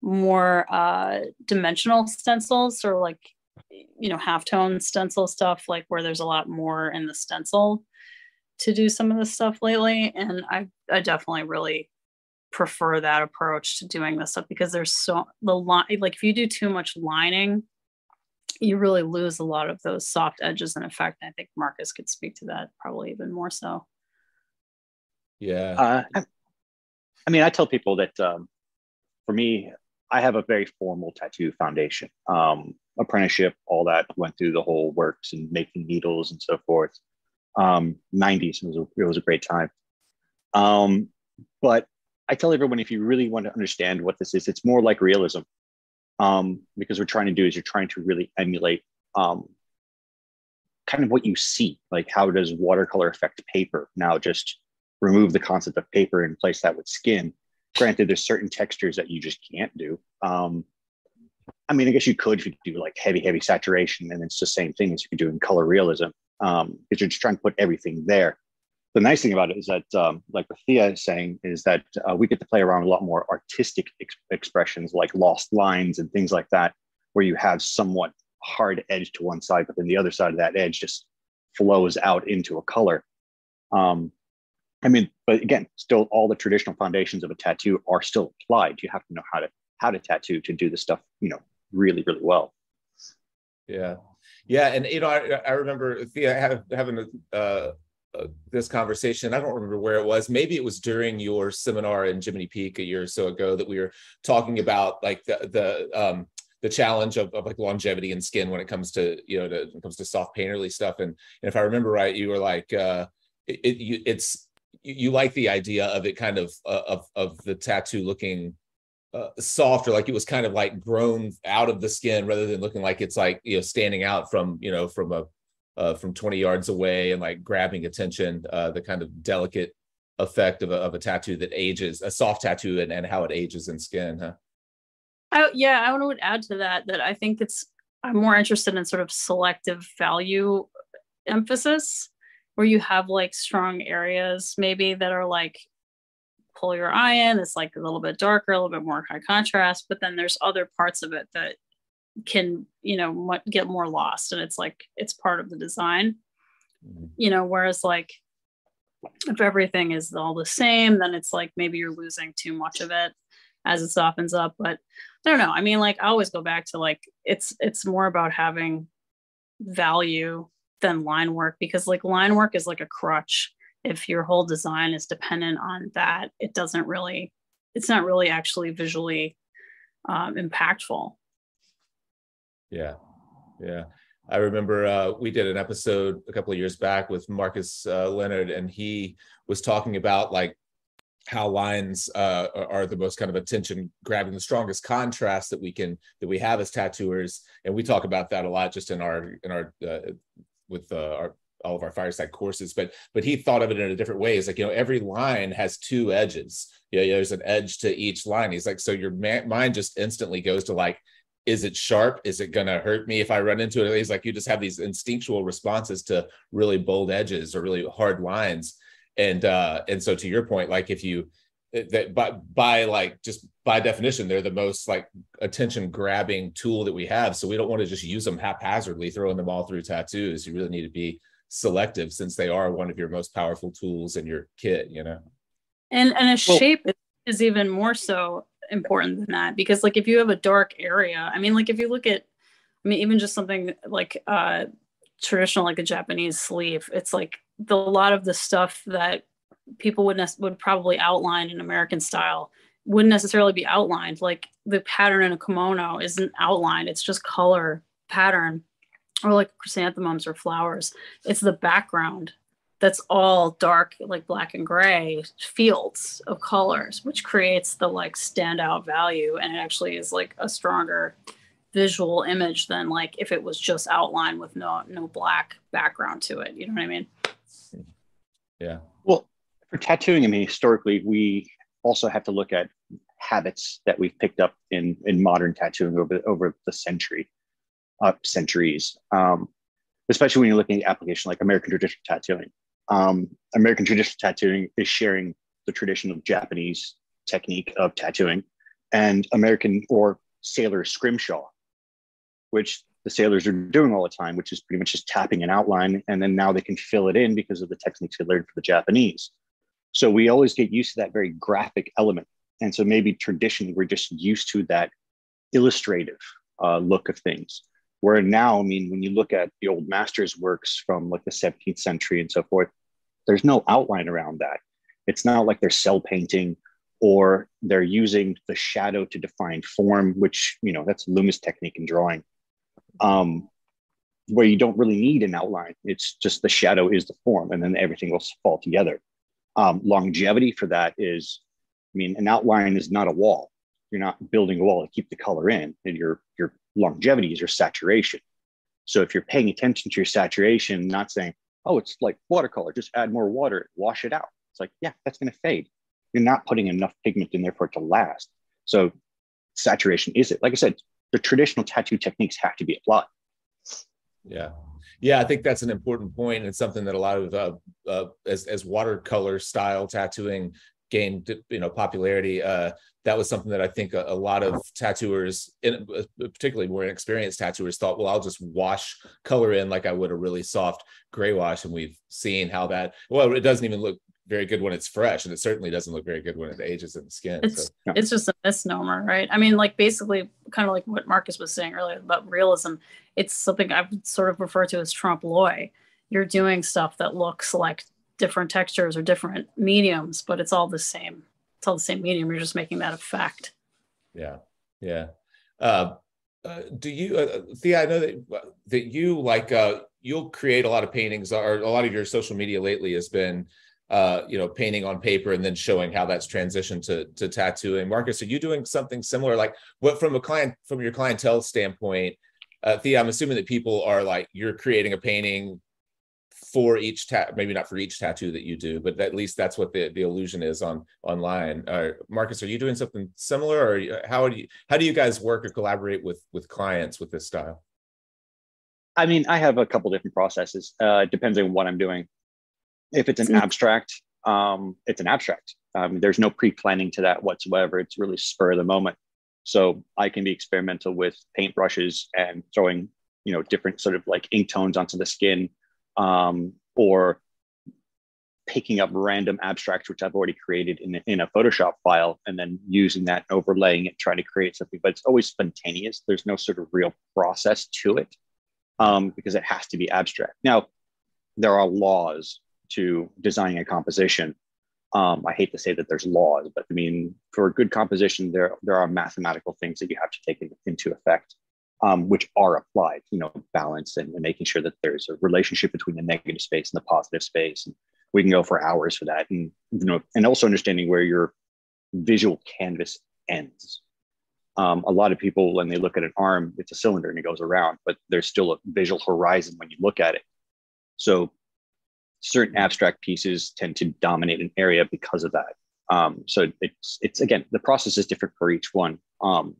more uh, dimensional stencils or like you know halftone stencil stuff like where there's a lot more in the stencil to do some of this stuff lately. And i i definitely really prefer that approach to doing this stuff because there's so the line like if you do too much lining you really lose a lot of those soft edges and effect. I think marcus could speak to that probably even more so. Yeah. Uh, i mean i tell people that um, for me i have a very formal tattoo foundation. Um, apprenticeship, all that went through the whole works and making needles and so forth. Um, 90s was a, it was a great time. Um, but I tell everyone if you really want to understand what this is, it's more like realism. Um, because we're trying to do is you're trying to really emulate um, kind of what you see. Like how does watercolor affect paper? Now just remove the concept of paper and place that with skin. Granted, there's certain textures that you just can't do. Um, I mean, I guess you could if you do like heavy, heavy saturation, and it's the same thing as you could do in color realism, um, because you're just trying to put everything there. The nice thing about it is that, um, like what Thea is saying, is that uh, we get to play around a lot more artistic ex- expressions like lost lines and things like that, where you have somewhat hard edge to one side, but then the other side of that edge just flows out into a color. Um, I mean, but again, still all the traditional foundations of a tattoo are still applied. You have to know how to how to tattoo to do the stuff, you know, really, really well. Yeah. Yeah. And, you know, I, I remember Thea having a, uh, uh, this conversation. I don't remember where it was. Maybe it was during your seminar in Jiminy Peak a year or so ago that we were talking about like the, the, um, the challenge of, of like longevity and skin when it comes to, you know, to, when it comes to soft painterly stuff. And, and if I remember right, you were like, uh, it, it you, it's, you, you like the idea of it kind of, uh, of, of the tattoo looking uh, softer, like it was kind of like grown out of the skin rather than looking like it's like you know standing out from you know from a uh, from 20 yards away and like grabbing attention. Uh, the kind of delicate effect of a, of a tattoo that ages, a soft tattoo, and, and how it ages in skin. Huh? I, yeah, I would add to that that I think it's I'm more interested in sort of selective value emphasis where you have like strong areas maybe that are like pull your eye in. It's like a little bit darker, a little bit more high contrast, but then there's other parts of it that can, you know, get more lost. And it's like, it's part of the design, mm-hmm. you know, whereas like, if everything is all the same, then it's like maybe you're losing too much of it as it softens up. But I don't know. I mean, like I always go back to like it's it's more about having value than line work because like line work is like a crutch if your whole design is dependent on that, it doesn't really, it's not really actually visually um, impactful. Yeah. Yeah. I remember uh, we did an episode a couple of years back with Marcus uh, Leonard, and he was talking about like how lines uh, are the most kind of attention grabbing, the strongest contrast that we can that we have as tattooers, and we talk about that a lot just in our in our uh, with uh, our all of our fireside courses, but but he thought of it in a different way. It's like, you know, every line has two edges. You know, there's an edge to each line. He's like, so your mind just instantly goes to like, is it sharp? Is it gonna hurt me if I run into it? He's like, you just have these instinctual responses to really bold edges or really hard lines. And uh, and so to your point, like if you that by by like just by definition they're the most like attention grabbing tool that we have so we don't want to just use them haphazardly throwing them all through tattoos you really need to be selective since they are one of your most powerful tools in your kit you know? And and a well, shape is even more so important than that because like if you have a dark area i mean like if you look at i mean even just something like uh traditional like a japanese sleeve it's like the, a lot of the stuff that people would ne- would probably outline in American style wouldn't necessarily be outlined. Like the pattern in a kimono isn't outlined; it's just color pattern, or like chrysanthemums or flowers. It's the background that's all dark, like black and gray fields of colors, which creates the like standout value, and it actually is like a stronger visual image than like if it was just outlined with no no black background to it. You know what I mean? Yeah. Well, for tattooing, I mean, historically, we also have to look at habits that we've picked up in in modern tattooing over over the century, uh, centuries. Um, especially when you're looking at application like American traditional tattooing. Um, American traditional tattooing is sharing the traditional Japanese technique of tattooing, and American or sailor scrimshaw, which the sailors are doing all the time, which is pretty much just tapping an outline, and then now they can fill it in because of the techniques they learned for the Japanese. So we always get used to that very graphic element. And so maybe traditionally we're just used to that illustrative uh, look of things. Where now, I mean, when you look at the old masters' works from like the 17th century and so forth, there's no outline around that. It's not like they're cell painting or they're using the shadow to define form, which, you know, that's Loomis technique in drawing, um, where you don't really need an outline. It's just the shadow is the form and then everything will fall together. Um, longevity for that is, I mean, an outline is not a wall. You're not building a wall to keep the color in. And your your longevity is your saturation. So if you're paying attention to your saturation, not saying, "Oh, it's like watercolor, just add more water, wash it out." It's like, yeah, that's going to fade. You're not putting enough pigment in there for it to last. So saturation is it. Like I said, the traditional tattoo techniques have to be applied. Yeah. Yeah, I think that's an important point. It's something that a lot of uh, uh, as as watercolor style tattooing gained you know popularity. Uh, that was something that I think a, a lot of tattooers, in, particularly more inexperienced tattooers, thought, well, I'll just wash color in like I would a really soft gray wash, and we've seen how that. Well, it doesn't even look very good when it's fresh, and it certainly doesn't look very good when it ages in the skin. It's so. it's just a misnomer, right? I mean, like basically, kind of like what Marcus was saying earlier about realism. It's something I would sort of refer to as trompe l'oeil. You're doing stuff that looks like different textures or different mediums, but it's all the same. It's all the same medium. You're just making that effect. Yeah, yeah. Uh, uh, do you, uh, Thea? I know that that you like uh, you'll create a lot of paintings, or a lot of your social media lately has been uh, you know, painting on paper and then showing how that's transitioned to to tattooing. Marcus, are you doing something similar? Like what from a client from your clientele standpoint, uh, Thea, I'm assuming that people are like you're creating a painting for each tat, maybe not for each tattoo that you do, but at least that's what the, the illusion is on online. Uh, Marcus, are you doing something similar, or how do you how do you guys work or collaborate with with clients with this style? I mean, I have a couple different processes. Uh, depends on what I'm doing. If it's an abstract, um, it's an abstract. Um, there's no pre-planning to that whatsoever. It's really spur of the moment. So I can be experimental with paint brushes and throwing, you know, different sort of like ink tones onto the skin, um, or picking up random abstracts which I've already created in, in a Photoshop file and then using that, overlaying it, trying to create something. But it's always spontaneous. There's no sort of real process to it um, because it has to be abstract. Now, there are laws to designing a composition. Um, I hate to say that there's laws, but I mean, for a good composition, there, there are mathematical things that you have to take in, into effect, um, which are applied, you know, balance and, and, making sure that there's a relationship between the negative space and the positive space. And we can go for hours for that. And, you know, and also understanding where your visual canvas ends. Um, a lot of people, when they look at an arm, it's a cylinder and it goes around, but there's still a visual horizon when you look at it. So certain abstract pieces tend to dominate an area because of that. Um, so it's it's again the process is different for each one. Um,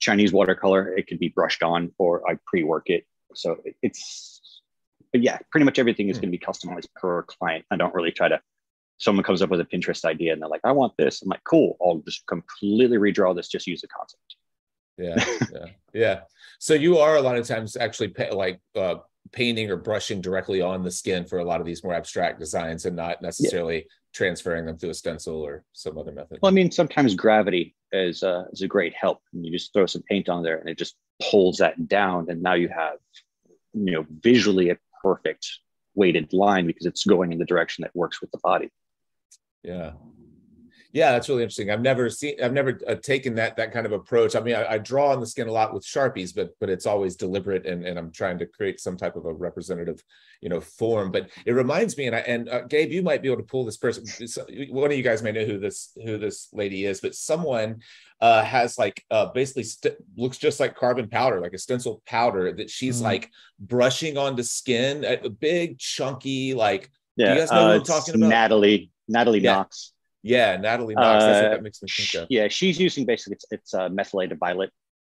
Chinese watercolor it can be brushed on or I pre-work it. So it's but yeah, pretty much everything is hmm. going to be customized per client. I don't really try to. Someone comes up with a Pinterest idea and they're like, "I want this." I'm like, "Cool, I'll just completely redraw this. Just use the concept." Yeah, yeah, yeah. So you are a lot of times actually pay, like uh, painting or brushing directly on the skin for a lot of these more abstract designs and not necessarily yeah. transferring them to a stencil or some other method. Well, I mean, sometimes gravity is, uh, is a great help. And you just throw some paint on there and it just pulls that down. And now you have, you know, visually a perfect weighted line because it's going in the direction that works with the body. Yeah. Yeah, that's really interesting. I've never seen, I've never uh, taken that that kind of approach. I mean, I, I, draw on the skin a lot with sharpies, but but it's always deliberate, and, and I'm trying to create some type of a representative, you know, form. But it reminds me, and I, and uh, Gabe, you might be able to pull this person. One of you guys may know who this who this lady is, but someone uh, has like uh, basically st- looks just like carbon powder, like a stencil powder that she's mm. like brushing onto skin, a big chunky like. Yeah, you guys know uh, what I'm talking about? Natalie Natalie yeah. Knox. Yeah, Natalie Knox. That's what uh, that makes me think of. Yeah, she's using basically it's, it's uh, methylated violet.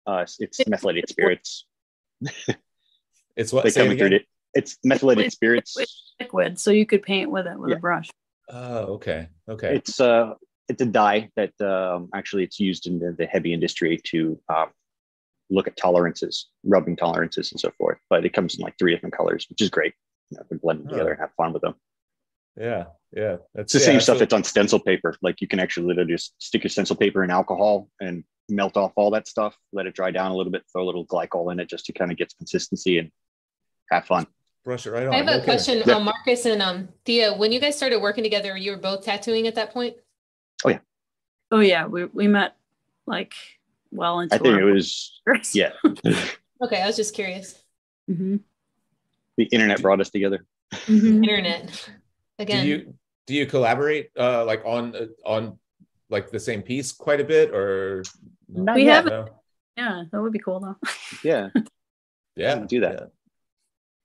Uh, it's methylated spirits. <laughs> it's what they come through it. It's methylated it's spirits. Liquid, so you could paint with it with yeah. a brush. Oh, okay, okay. It's uh, it's a dye that um, actually it's used in the, the heavy industry to um, look at tolerances, rubbing tolerances, and so forth. But it comes in like three different colors, which is great. You know, we blend them oh. together and have fun with them. Yeah, yeah. That's it's the yeah, same stuff that's on stencil paper. Like you can actually literally just stick your stencil paper in alcohol and melt off all that stuff, let it dry down a little bit, throw a little glycol in it just to kind of get consistency and have fun. Brush it right on. I have a okay. question, yeah. um, Marcus and um, Thea. When you guys started working together, you were both tattooing at that point. Oh yeah. Oh yeah, we we met like well into. I think it was yeah. <laughs> okay, I was just curious. Mm-hmm. The internet brought us together. Mm-hmm. Internet again. Do you do you collaborate uh, like on uh, on like the same piece quite a bit or? Not we have. No? Yeah, that would be cool though. Yeah. <laughs> yeah. Do that. Yeah.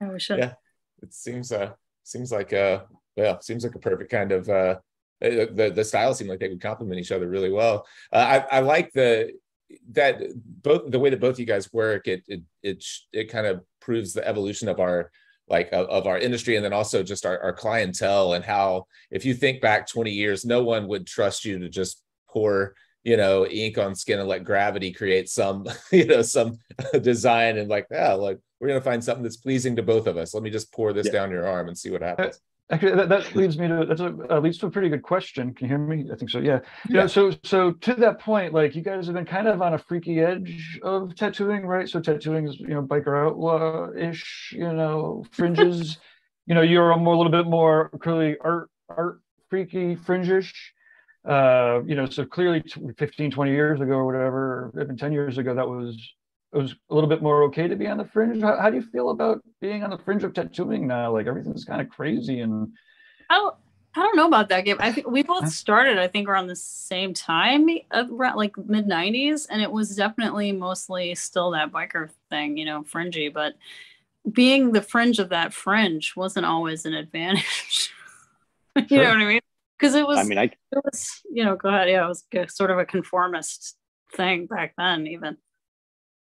yeah. we should. Yeah. It seems uh seems like uh yeah seems like a perfect kind of uh the the styles seem like they would complement each other really well. Uh, I I like the that both the way that both you guys work it it it it kind of proves the evolution of our like of, of, our industry and then also just our, our clientele and how if you think back 20 years no one would trust you to just pour you know ink on skin and let gravity create some <laughs> you know some <laughs> design and like yeah like we're gonna find something that's pleasing to both of us let me just pour this yeah. down your arm and see what happens Actually, that, that <laughs> leads me to that's a uh, leads to a pretty good question. Can you hear me? I think so. Yeah. Yeah. so so to that point, like you guys have been kind of on a freaky edge of tattooing, right? So tattooing is you know biker outlaw ish, you know <laughs> fringes. you know you're a more a little bit more clearly art art freaky fringish. Uh, you know, so clearly 15, 20 years ago or whatever, even 10 years ago, that was it was a little bit more okay to be on the fringe. How, how do you feel about being on the fringe of tattooing now? Like everything's kind of crazy and. I don't, I don't know about that, Gabe. I think we both started, I think, around the same time, uh, around like mid 90s. And it was definitely mostly still that biker thing, you know, fringy. But being the fringe of that fringe wasn't always an advantage. <laughs> you sure. know what I mean? Because it was, I mean, I, it was, you know, go ahead. Yeah, it was uh, sort of a conformist thing back then, even.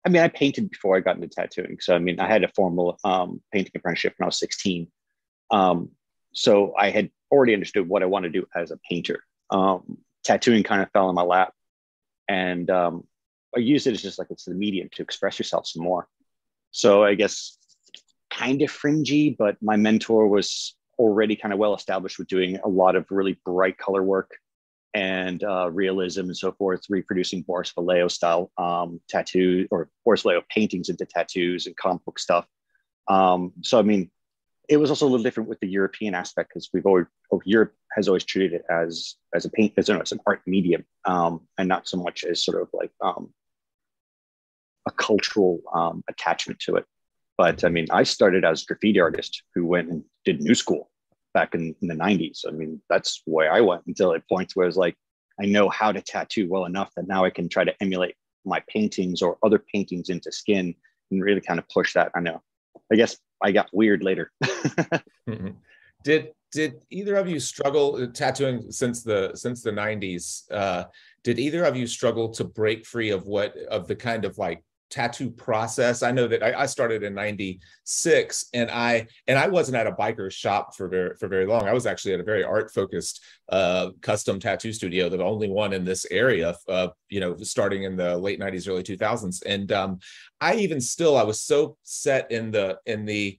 I mean, I painted before I got into tattooing. So, I mean, I had a formal um, painting apprenticeship when I was 16. Um, so I had already understood what I want to do as a painter. Um, tattooing kind of fell in my lap. And um, I used it as just like it's the medium to express yourself some more. So I guess kind of fringy, but my mentor was already kind of well established with doing a lot of really bright color work and uh, realism and so forth, reproducing Boris Vallejo style um, tattoo or Boris Vallejo paintings into tattoos and comic book stuff. Um, so, I mean, it was also a little different with the European aspect because we've always oh, Europe has always treated it as as a paint as, as an art medium um, and not so much as sort of like um, a cultural um, attachment to it. But I mean, I started as a graffiti artist who went and did new school back in, in the 90s. I mean, that's where I went until it points where it's like, I know how to tattoo well enough that now I can try to emulate my paintings or other paintings into skin and really kind of push that. I know. I guess I got weird later. <laughs> mm-hmm. Did did either of you struggle uh, tattooing since the since the 90s? Uh, did either of you struggle to break free of what of the kind of like tattoo process. I know that I, I, started in '96, and I and I wasn't at a biker shop for very for very long. I was actually at a very art focused uh, custom tattoo studio, the only one in this area. Uh, you know, starting in the late '90s, early 2000s, and um, I even still I was so set in the in the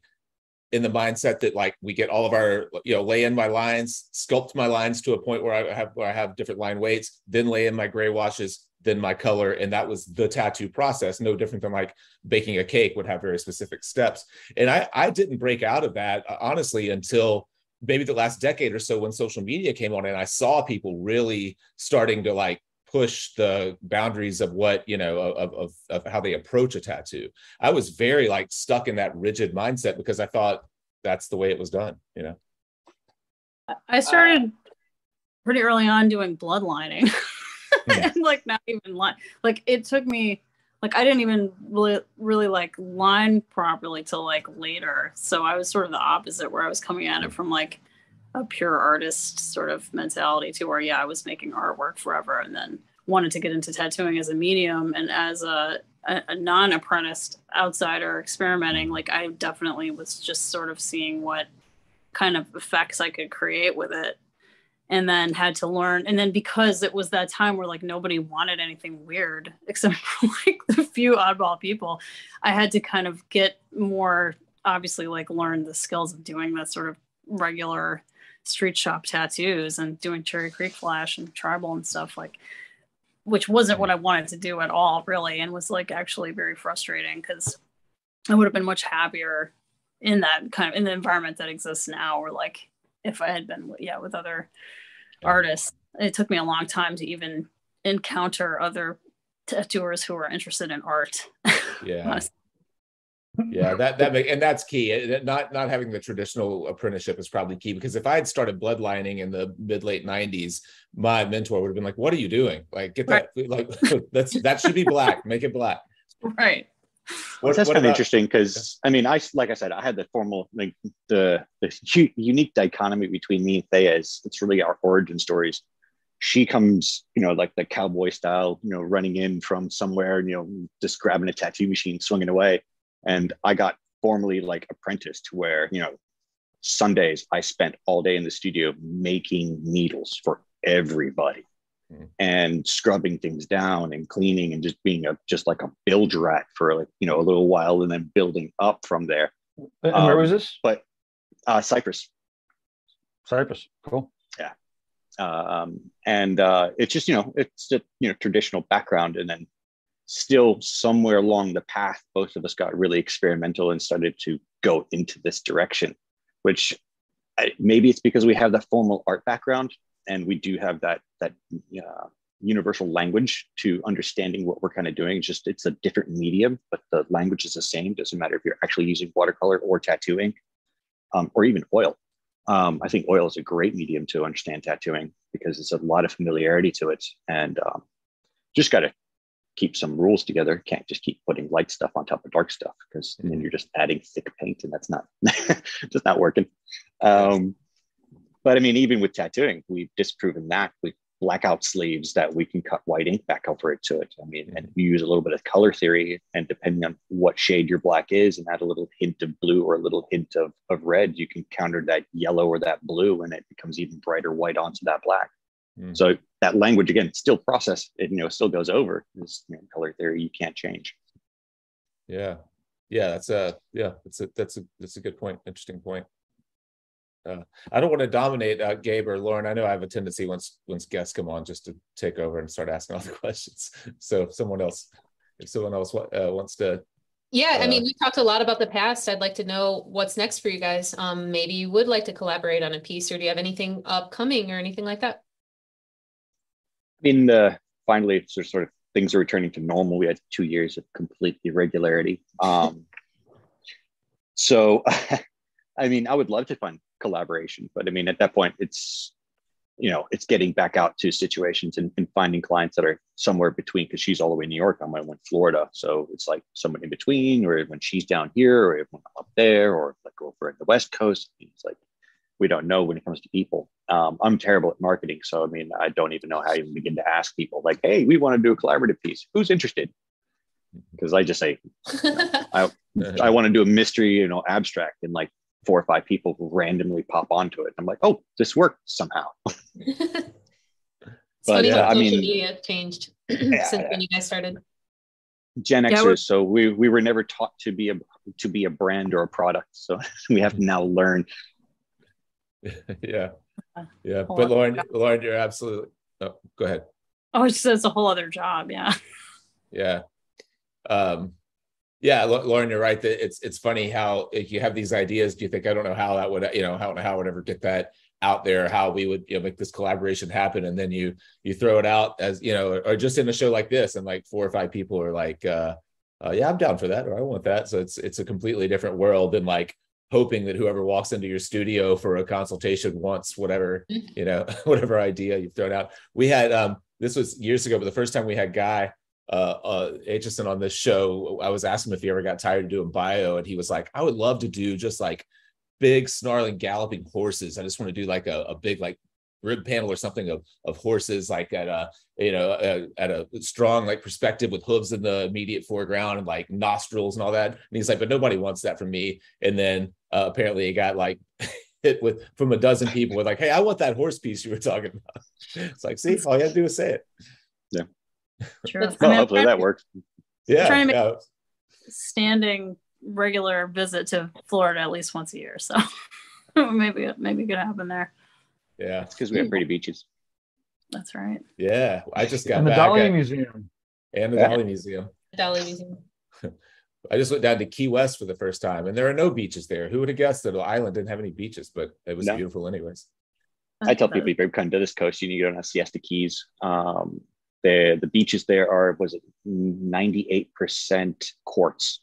in the mindset that like we get all of our you know lay in my lines sculpt my lines to a point where i have where i have different line weights then lay in my gray washes than my color and that was the tattoo process no different than like baking a cake would have very specific steps. And i i didn't break out of that uh, honestly until maybe the last decade or so when social media came on and I saw people really starting to like push the boundaries of what you know of, of of how they approach a tattoo. I was very like stuck in that rigid mindset because i thought that's the way it was done you know? I started pretty early on doing bloodlining <laughs> hmm. <laughs> and like not even line like it took me like i didn't even really really like line properly till like later. So i was sort of the opposite where i was coming at it from like a pure artist sort of mentality to where yeah i was making artwork forever and then wanted to get into tattooing as a medium and as a, a, a non-apprenticed outsider experimenting like i definitely was just sort of seeing what kind of effects i could create with it and then had to learn and then because it was that time where like nobody wanted anything weird <laughs> except for like the few oddball people i had to kind of get more obviously like learn the skills of doing that sort of regular street shop tattoos and doing Cherry Creek Flash and tribal and stuff like which wasn't what I wanted to do at all really and was like actually very frustrating because I would have been much happier in that kind of in the environment that exists now or like if I had been yeah with other artists. It took me a long time to even encounter other tattooers who were interested in art. <laughs> Yeah. Yeah that that make and that's key. Not not having the traditional apprenticeship is probably key because if i had started bloodlining in the mid late 90s my mentor would have been like what are you doing? Like get that right. like <laughs> that's that should be black. Make it black. <laughs> Right what, that's kind of interesting because I mean, I like I said, I had the formal like the the unique dichotomy between me and Thea is it's really our origin stories. She comes, you know, like the cowboy style, you know, running in from somewhere, you know, just grabbing a tattoo machine, swinging away. And I got formally like apprenticed where, you know, Sundays I spent all day in the studio making needles for everybody mm. and scrubbing things down and cleaning and just being a just like a build rat for like, you know, a little while and then building up from there. And um, where was this? But uh Cyprus. Cyprus. Cool. Yeah. Um, and uh, it's just you know it's a you know traditional background and then still somewhere along the path, both of us got really experimental and started to go into this direction, which I, maybe it's because we have the formal art background and we do have that that uh, universal language to understanding what we're kind of doing. It's just it's a different medium, but the language is the same. Doesn't matter if you're actually using watercolor or tattooing, um, or even oil. Um, I think oil is a great medium to understand tattooing because it's a lot of familiarity to it, and um, just got to keep some rules together. Can't just keep putting light stuff on top of dark stuff because then you're just adding thick paint and that's not <laughs> just not working. Um, but I mean, even with tattooing, we've disproven that with blackout sleeves that we can cut white ink back over it to it. I mean, and we use a little bit of color theory and depending on what shade your black is and add a little hint of blue or a little hint of, of red, you can counter that yellow or that blue and it becomes even brighter white onto that black. Mm. So that language again, still process, it you know, still goes over. This you know, color theory you can't change. Yeah, yeah, that's a yeah, that's a that's a that's a good point. Interesting point. Uh, I don't want to dominate uh, Gabe or Lauren. I know I have a tendency once once guests come on just to take over and start asking all the <laughs> questions. So if someone else, if someone else uh, wants to yeah, I mean, uh, we talked a lot about the past. I'd like to know what's next for you guys. Um, maybe you would like to collaborate on a piece, or do you have anything upcoming or anything like that? in the finally sort of things are returning to normal. We had two years of complete irregularity. Um, <laughs> so, <laughs> I mean, I would love to find collaboration, but I mean, at that point, it's you know, it's getting back out to situations and, and finding clients that are somewhere between. Because she's all the way in New York, I'm in Florida, so it's like someone in between, or when she's down here, or when I'm up there, or like over at the West Coast. It's like we don't know when it comes to people. Um, I'm terrible at marketing, so I mean, I don't even know how to even begin to ask people like, "Hey, we want to do a collaborative piece. Who's interested?" Because I just say, <laughs> I I want to do a mystery, you know, abstract, and like four or five people who randomly pop onto it. I'm like, "Oh, this worked somehow." it's <laughs> but, funny uh, how social I mean, media changed <clears throat> yeah, since when you guys started. Gen Xers, so we we were never taught to be a to be a brand or a product, so <laughs> we have to now learn <laughs> yeah. Yeah. But Lauren, Lauren, you're absolutely oh, go ahead. Oh, it's just a whole other job. Yeah. Yeah. Um, Yeah, Lauren, you're right. That it's it's funny how if you have these ideas, do you think I don't know how that would you know how how I would ever get that out there, how we would you know make this collaboration happen, and then you you throw it out as you know, or just in a show like this, and like four or five people are like, uh, uh, yeah, I'm down for that, or I want that. So it's it's a completely different world than like hoping that whoever walks into your studio for a consultation wants whatever mm-hmm. you know <laughs> whatever idea you've thrown out. We had um this was years ago, but the first time we had Guy uh, uh Aitchison on this show, I was asking him if he ever got tired of doing bio, and he was like, I would love to do just like big snarling galloping horses. I just want to do like a, a big like rib panel or something of of horses like at a you know a, at a strong like perspective with hooves in the immediate foreground and like nostrils and all that. And he's like, but nobody wants that from me. And then uh, apparently he got like <laughs> hit with from a dozen people with like, hey, I want that horse piece you were talking about. <laughs> It's like, see, all you have to do is say it. Yeah. Sure. well, hopefully that works. Yeah. Trying to make yeah. standing regular visit to Florida at least once a year. So <laughs> maybe maybe it could happen there. Yeah, it's because we have pretty beaches. That's right. Yeah, I just got and the Dalí at, Museum and the yeah. Dalí Museum. Dalí Museum. <laughs> I just went down to Key West for the first time, and there are no beaches there. Who would have guessed that the island didn't have any beaches? But it was no. beautiful, anyways. I tell people if you come to this coast, you need to go on Siesta Keys. Um, the the beaches there are was it ninety eight percent quartz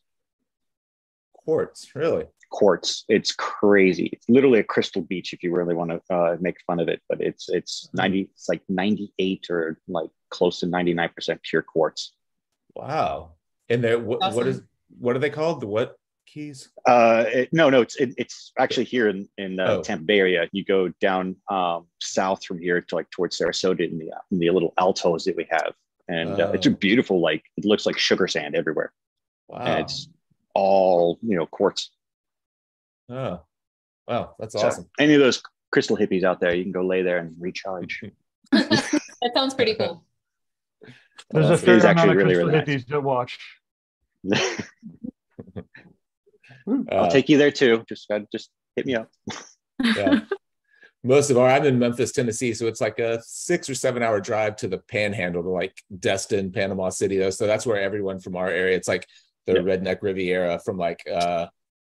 quartz, really? Quartz. It's crazy. It's literally a crystal beach if you really want to uh, make fun of it. But it's it's mm-hmm. ninety. It's like ninety eight or like close to ninety nine percent pure quartz. Wow. And there, what, awesome. what is what are they called? The what keys? Uh, it, no, no. It's it, it's actually here in in the oh. Tampa Bay area. You go down um, south from here to like towards Sarasota in the in the little altos that we have, and oh. uh, it's a beautiful like it looks like sugar sand everywhere. Wow. And it's all you know quartz. Oh, wow, that's so awesome. Any of those crystal hippies out there, you can go lay there and recharge. <laughs> that sounds pretty cool. There's a fair amount of really, crystal really hippies nice. to watch. <laughs> I'll uh, take you there too. Just just hit me up. <laughs> yeah. Most of our I'm in Memphis, Tennessee, so it's like a six or seven hour drive to the Panhandle, to like Destin, Panama City. Though, so that's where everyone from our area. It's like the yep. redneck Riviera from like uh,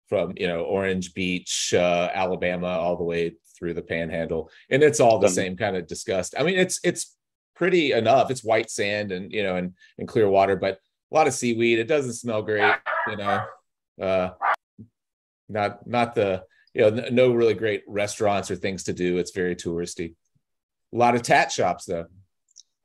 from you know Orange Beach, uh, Alabama, all the way through the Panhandle, and it's all the um, same kind of disgust. I mean, it's it's pretty enough. It's white sand and you know and and clear water, but a lot of seaweed. It doesn't smell great, you know. Uh, not not the you know no really great restaurants or things to do. It's very touristy. A lot of tat shops though.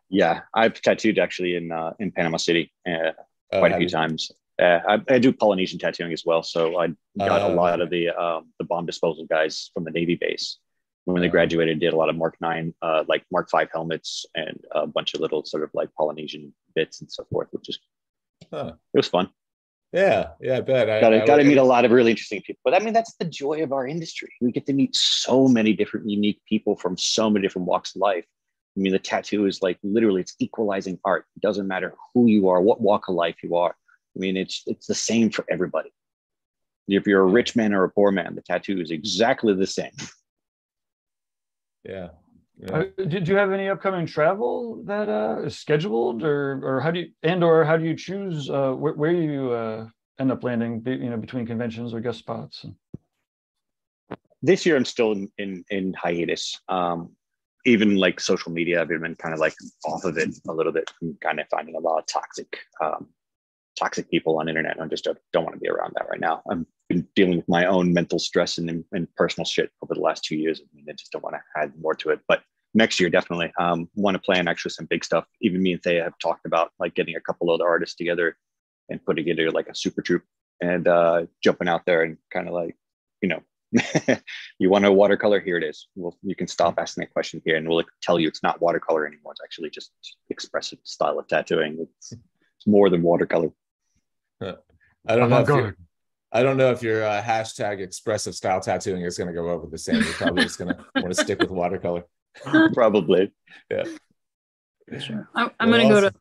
Yeah, I've tattooed actually in uh, in Panama City uh, oh, quite uh, a few you? times. Uh, I, I, do Polynesian tattooing as well, so I got a lot of the um, the bomb disposal guys from the Navy base when they graduated. Did a lot of Mark Nine, uh, like Mark Five helmets, and a bunch of little sort of like Polynesian bits and so forth, which is huh. it was fun. Yeah, yeah, I bet. got to, got to meet a lot of really interesting people. But I mean, that's the joy of our industry. We get to meet so many different, unique people from so many different walks of life. I mean, the tattoo is like literally it's equalizing art. It doesn't matter who you are, what walk of life you are. I mean, it's it's the same for everybody. If you're a rich man or a poor man, the tattoo is exactly the same. Yeah. Yeah. Uh, did you have any upcoming travel that uh, is scheduled, or or how do you and or how do you choose uh, where, where you uh, end up landing? You know, between conventions or guest spots. This year, I'm still in in, in hiatus. Um, even like social media, I've been kind of like off of it a little bit. I'm kind of finding a lot of toxic um, toxic people on internet. I just don't, don't want to be around that right now. I'm been dealing with my own mental stress and, and personal shit over the last two years. I mean, I just don't want to add more to it. But next year, definitely um, want to plan actually some big stuff. Even me and Thea have talked about like getting a couple other artists together and putting together like a super troop and uh, jumping out there and kind of like, you know, <laughs> you want a watercolor? Here it is. Well, you can stop asking that question here, and we'll tell you it's not watercolor anymore. It's actually just expressive style of tattooing. It's, it's more than watercolor. I don't know. If I don't know if your uh, hashtag expressive style tattooing is going to go over the same. You're probably just going <laughs> to want to stick with watercolor. <laughs> probably. Yeah. Sure. I'm, I'm well, going to go to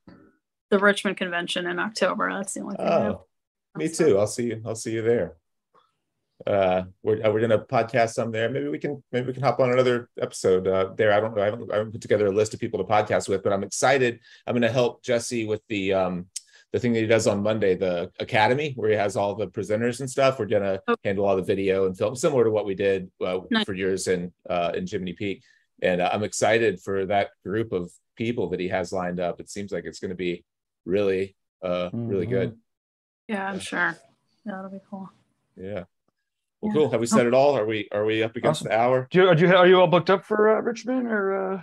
the Richmond convention in October. That's the only thing. Oh, me too. I'll see you. I'll see you there. Uh, we're uh, we're gonna podcast some there. Maybe we can maybe we can hop on another episode uh, there. I don't know. I haven't, I haven't put together a list of people to podcast with, but I'm excited. I'm gonna help Jesse with the um the thing that he does on Monday, the academy, where he has all the presenters and stuff. We're gonna Oh. handle all the video and film, similar to what we did uh, Nice. for years in uh, in Jiminy Peak. And uh, I'm excited for that group of people that he has lined up. It seems like it's going to be really, uh, really Mhm. good. Yeah, I'm sure. Yeah, that'll be cool. Yeah. Well, Yeah. cool. Have we said it all? Are we are we up against Awesome. the hour? Do you, are you, are you all booked up for uh, Richmond or? Uh...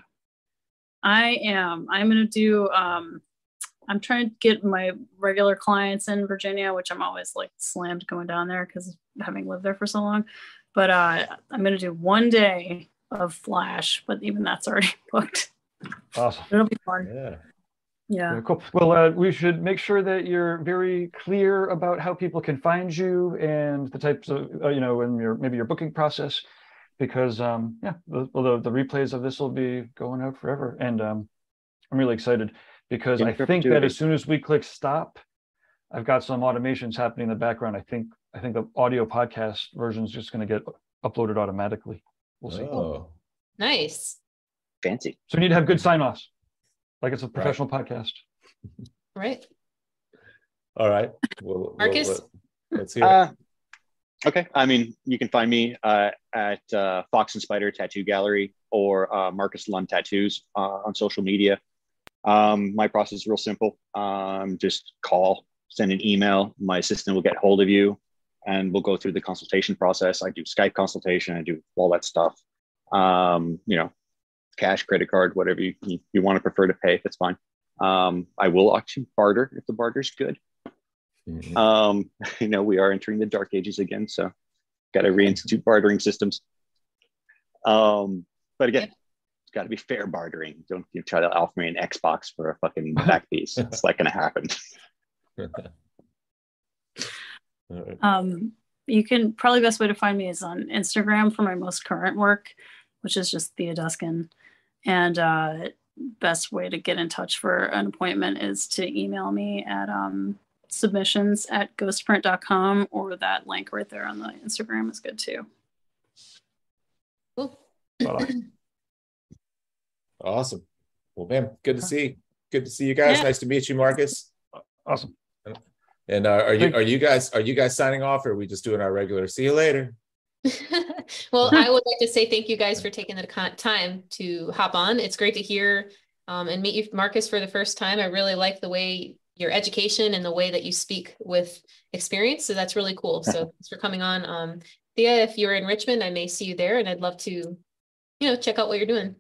I am. I'm gonna do. Um, I'm trying to get my regular clients in Virginia, which I'm always like slammed going down there because having lived there for so long. But uh, I'm gonna do one day of Flash, but even that's already <laughs> booked. Awesome. It'll be fun. Yeah. Yeah. Cool. Well, uh, we should make sure that you're very clear about how people can find you and the types of, uh, you know, and your maybe your booking process, because um, yeah, the, well, the, the replays of this will be going out forever, and um, I'm really excited because In I think that as soon as we click stop, I've got some automations happening in the background. I think I think the audio podcast version is just going to get uploaded automatically. We'll see. Oh. Nice. Fancy. So we need to have good sign offs, like it's a professional podcast. Right. All right. Well, Marcus? let, us hear. Uh, okay. I mean, you can find me uh, at uh, Fox and Spider Tattoo Gallery or uh, Marcus Lund Tattoos uh, on social media. Um, my process is real simple. Um, just call, send an email. My assistant will get hold of you, and we'll go through the consultation process. I do Skype consultation. I do all that stuff. Um, you know, cash, credit card, whatever you, you, you want to prefer to pay. That's fine. Um, I will actually barter if the barter's good. Mhm. Um, <laughs> you know, we are entering the dark ages again, so got to reinstitute bartering systems. Um, but again, Yep. it's got to be fair bartering. Don't you try to offer me an Xbox for a fucking <laughs> back piece. It's not going to happen. All right. <laughs> Um, you can probably best way to find me is on Instagram for my most current work, which is just Thea Duskin. And uh, best way to get in touch for an appointment is to email me at um, submissions at ghostprint.com or that link right there on the Instagram is good too. Cool. Spot on. <clears throat> Awesome. Well, man, good to see. Good to see you guys. Yeah. Nice to meet you, Marcus. Awesome. And uh, are you are you guys are you guys signing off, or are we just doing our regular? See you later. <laughs> well, I would like to say thank you guys for taking the time to hop on. It's great to hear um, and meet you, Marcus, for the first time. I really like the way your education and the way that you speak with experience. So that's really cool. So <laughs> thanks for coming on. Um, Thea, if you're in Richmond, I may see you there, and I'd love to, you know, check out what you're doing.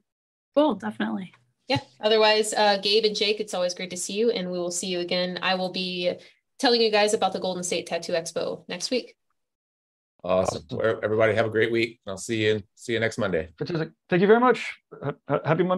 Cool, definitely. Yeah. Otherwise, uh, Gabe and Jake, it's always great to see you, and we will see you again. I will be telling you guys about the Golden State Tattoo Expo next week. Awesome. Awesome. Everybody have a great week. I'll see you see you next Monday. Fantastic. Thank you very much. Ha- ha- Happy Monday.